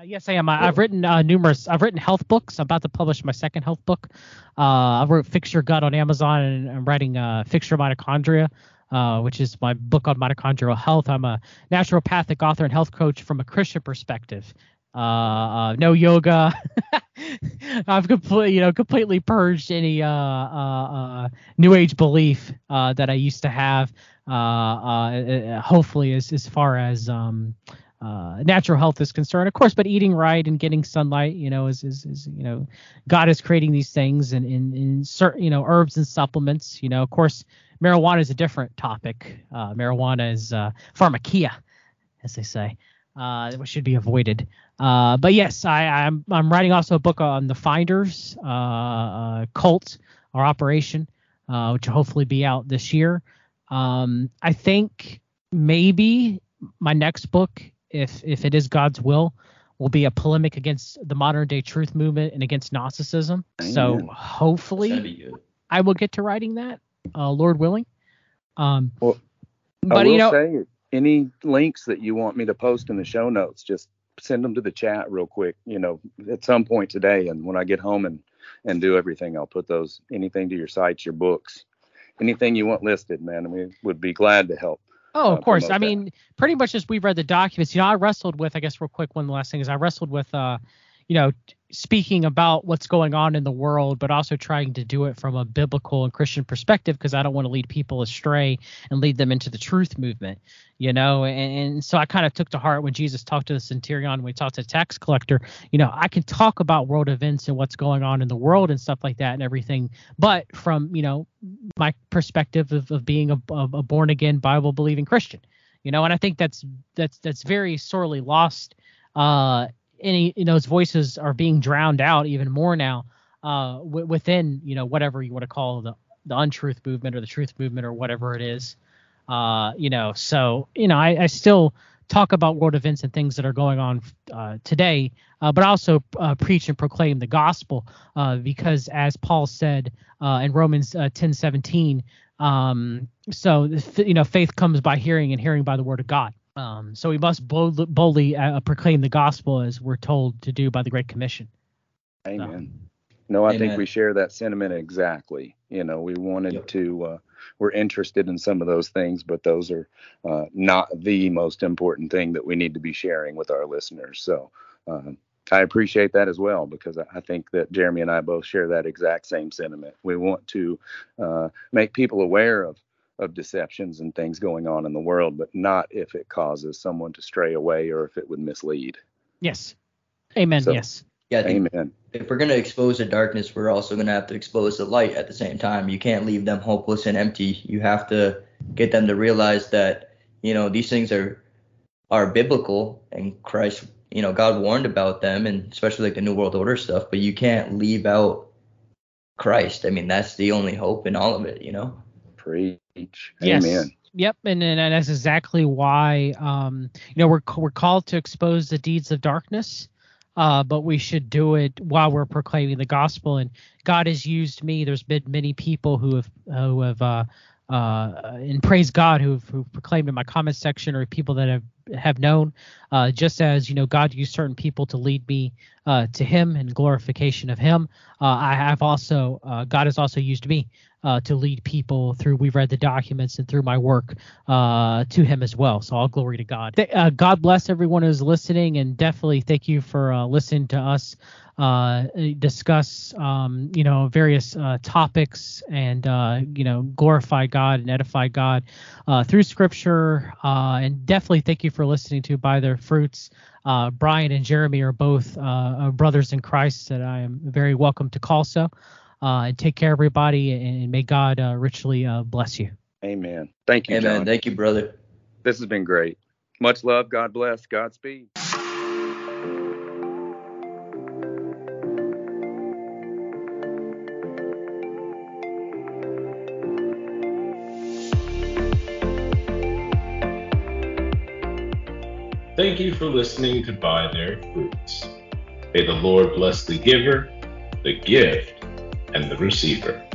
Uh, yes, I am. I, have written uh, numerous. I've written health books. I'm about to publish my second health book. Uh, I wrote Fix Your Gut on Amazon, and I'm writing uh, Fix Your Mitochondria, uh, which is my book on mitochondrial health. I'm a naturopathic author and health coach from a Christian perspective. Uh, uh, no yoga. I've completely, you know, completely purged any uh, uh, uh, new age belief uh, that I used to have. Uh, uh, hopefully, as as far as um, uh, natural health is concerned, of course, but eating right and getting sunlight, you know, is is, is you know, God is creating these things and in in certain, you know, herbs and supplements. You know, of course, marijuana is a different topic. Uh, marijuana is uh, pharmakia, as they say uh, which should be avoided. Uh, but yes, I, am I'm, I'm writing also a book on the Finders uh, uh cult or operation, uh, which will hopefully be out this year. Um, I think maybe my next book, if if it is God's will, will be a polemic against the modern day truth movement and against Gnosticism. Amen. So hopefully, I will get to writing that, uh, Lord willing. Um, well, but you know, say any links that you want me to post in the show notes, just send them to the chat real quick, you know, at some point today. And when I get home and, and do everything, I'll put those, anything to your sites, your books, anything you want listed, man. And we would be glad to help. Oh, uh, of course. I that. mean, pretty much as we've read the documents, you know, I wrestled with, I guess, real quick, one last thing is I wrestled with, uh, you know, speaking about what's going on in the world, but also trying to do it from a biblical and Christian perspective because I don't want to lead people astray and lead them into the truth movement, you know. And, and so I kind of took to heart when Jesus talked to the centurion, when he talked to the tax collector, you know, I can talk about world events and what's going on in the world and stuff like that and everything, but from, you know, my perspective of, of being a, a a born again Bible believing Christian, you know, and I think that's that's that's very sorely lost. Uh, any you know, those voices are being drowned out even more now. Uh, w- within you know whatever you want to call the the untruth movement or the truth movement or whatever it is. Uh, you know, so you know, I, I still talk about world events and things that are going on uh, today, uh, but also uh, preach and proclaim the gospel uh, because, as Paul said uh, in Romans uh, 10 17, um, so you know, faith comes by hearing and hearing by the word of God. Um, so we must boldly, boldly uh, proclaim the gospel as we're told to do by the Great Commission. Amen. No, I think we share that sentiment exactly. You know, we wanted Yep. to, uh, we're interested in some of those things, but those are uh, not the most important thing that we need to be sharing with our listeners. So um, I appreciate that as well because I I think that Jeremy and I both share that exact same sentiment. We want to uh, make people aware of of deceptions and things going on in the world, but not if it causes someone to stray away or if it would mislead. Yes. Amen. So- yes. Yeah, Amen. if we're gonna expose the darkness, we're also gonna have to expose the light at the same time. You can't leave them hopeless and empty. You have to get them to realize that you know these things are are biblical and Christ, you know, God warned about them, and especially like the New World Order stuff. But you can't leave out Christ. I mean, that's the only hope in all of it. You know. Preach. Yes. Amen. Yep, and, and and that's exactly why um you know we're we're called to expose the deeds of darkness, uh but we should do it while we're proclaiming the gospel. And God has used me. There's been many people who have who have uh uh and praise God who've who've, proclaimed in my comment section or people that have have known uh just as you know God used certain people to lead me uh to Him and glorification of Him. Uh, I have also uh, God has also used me uh, to lead people through. We've read the documents and through my work uh, to Him as well. So all glory to God. Th- uh, God bless everyone who's listening, and definitely thank you for uh, listening to us uh, discuss, um, you know, various uh, topics and you know glorify God and edify God through Scripture. And definitely thank you for listening to By Their Fruits. Brian and Jeremy are both brothers in Christ that I am very welcome to call so. Uh, and take care, everybody, and may God uh, richly uh, bless you. Amen. Thank you, Amen. John. Thank you, brother. This has been great. Much love. God bless. Godspeed. Thank you for listening to By Their Fruits. May the Lord bless the giver, the gift, and the receiver.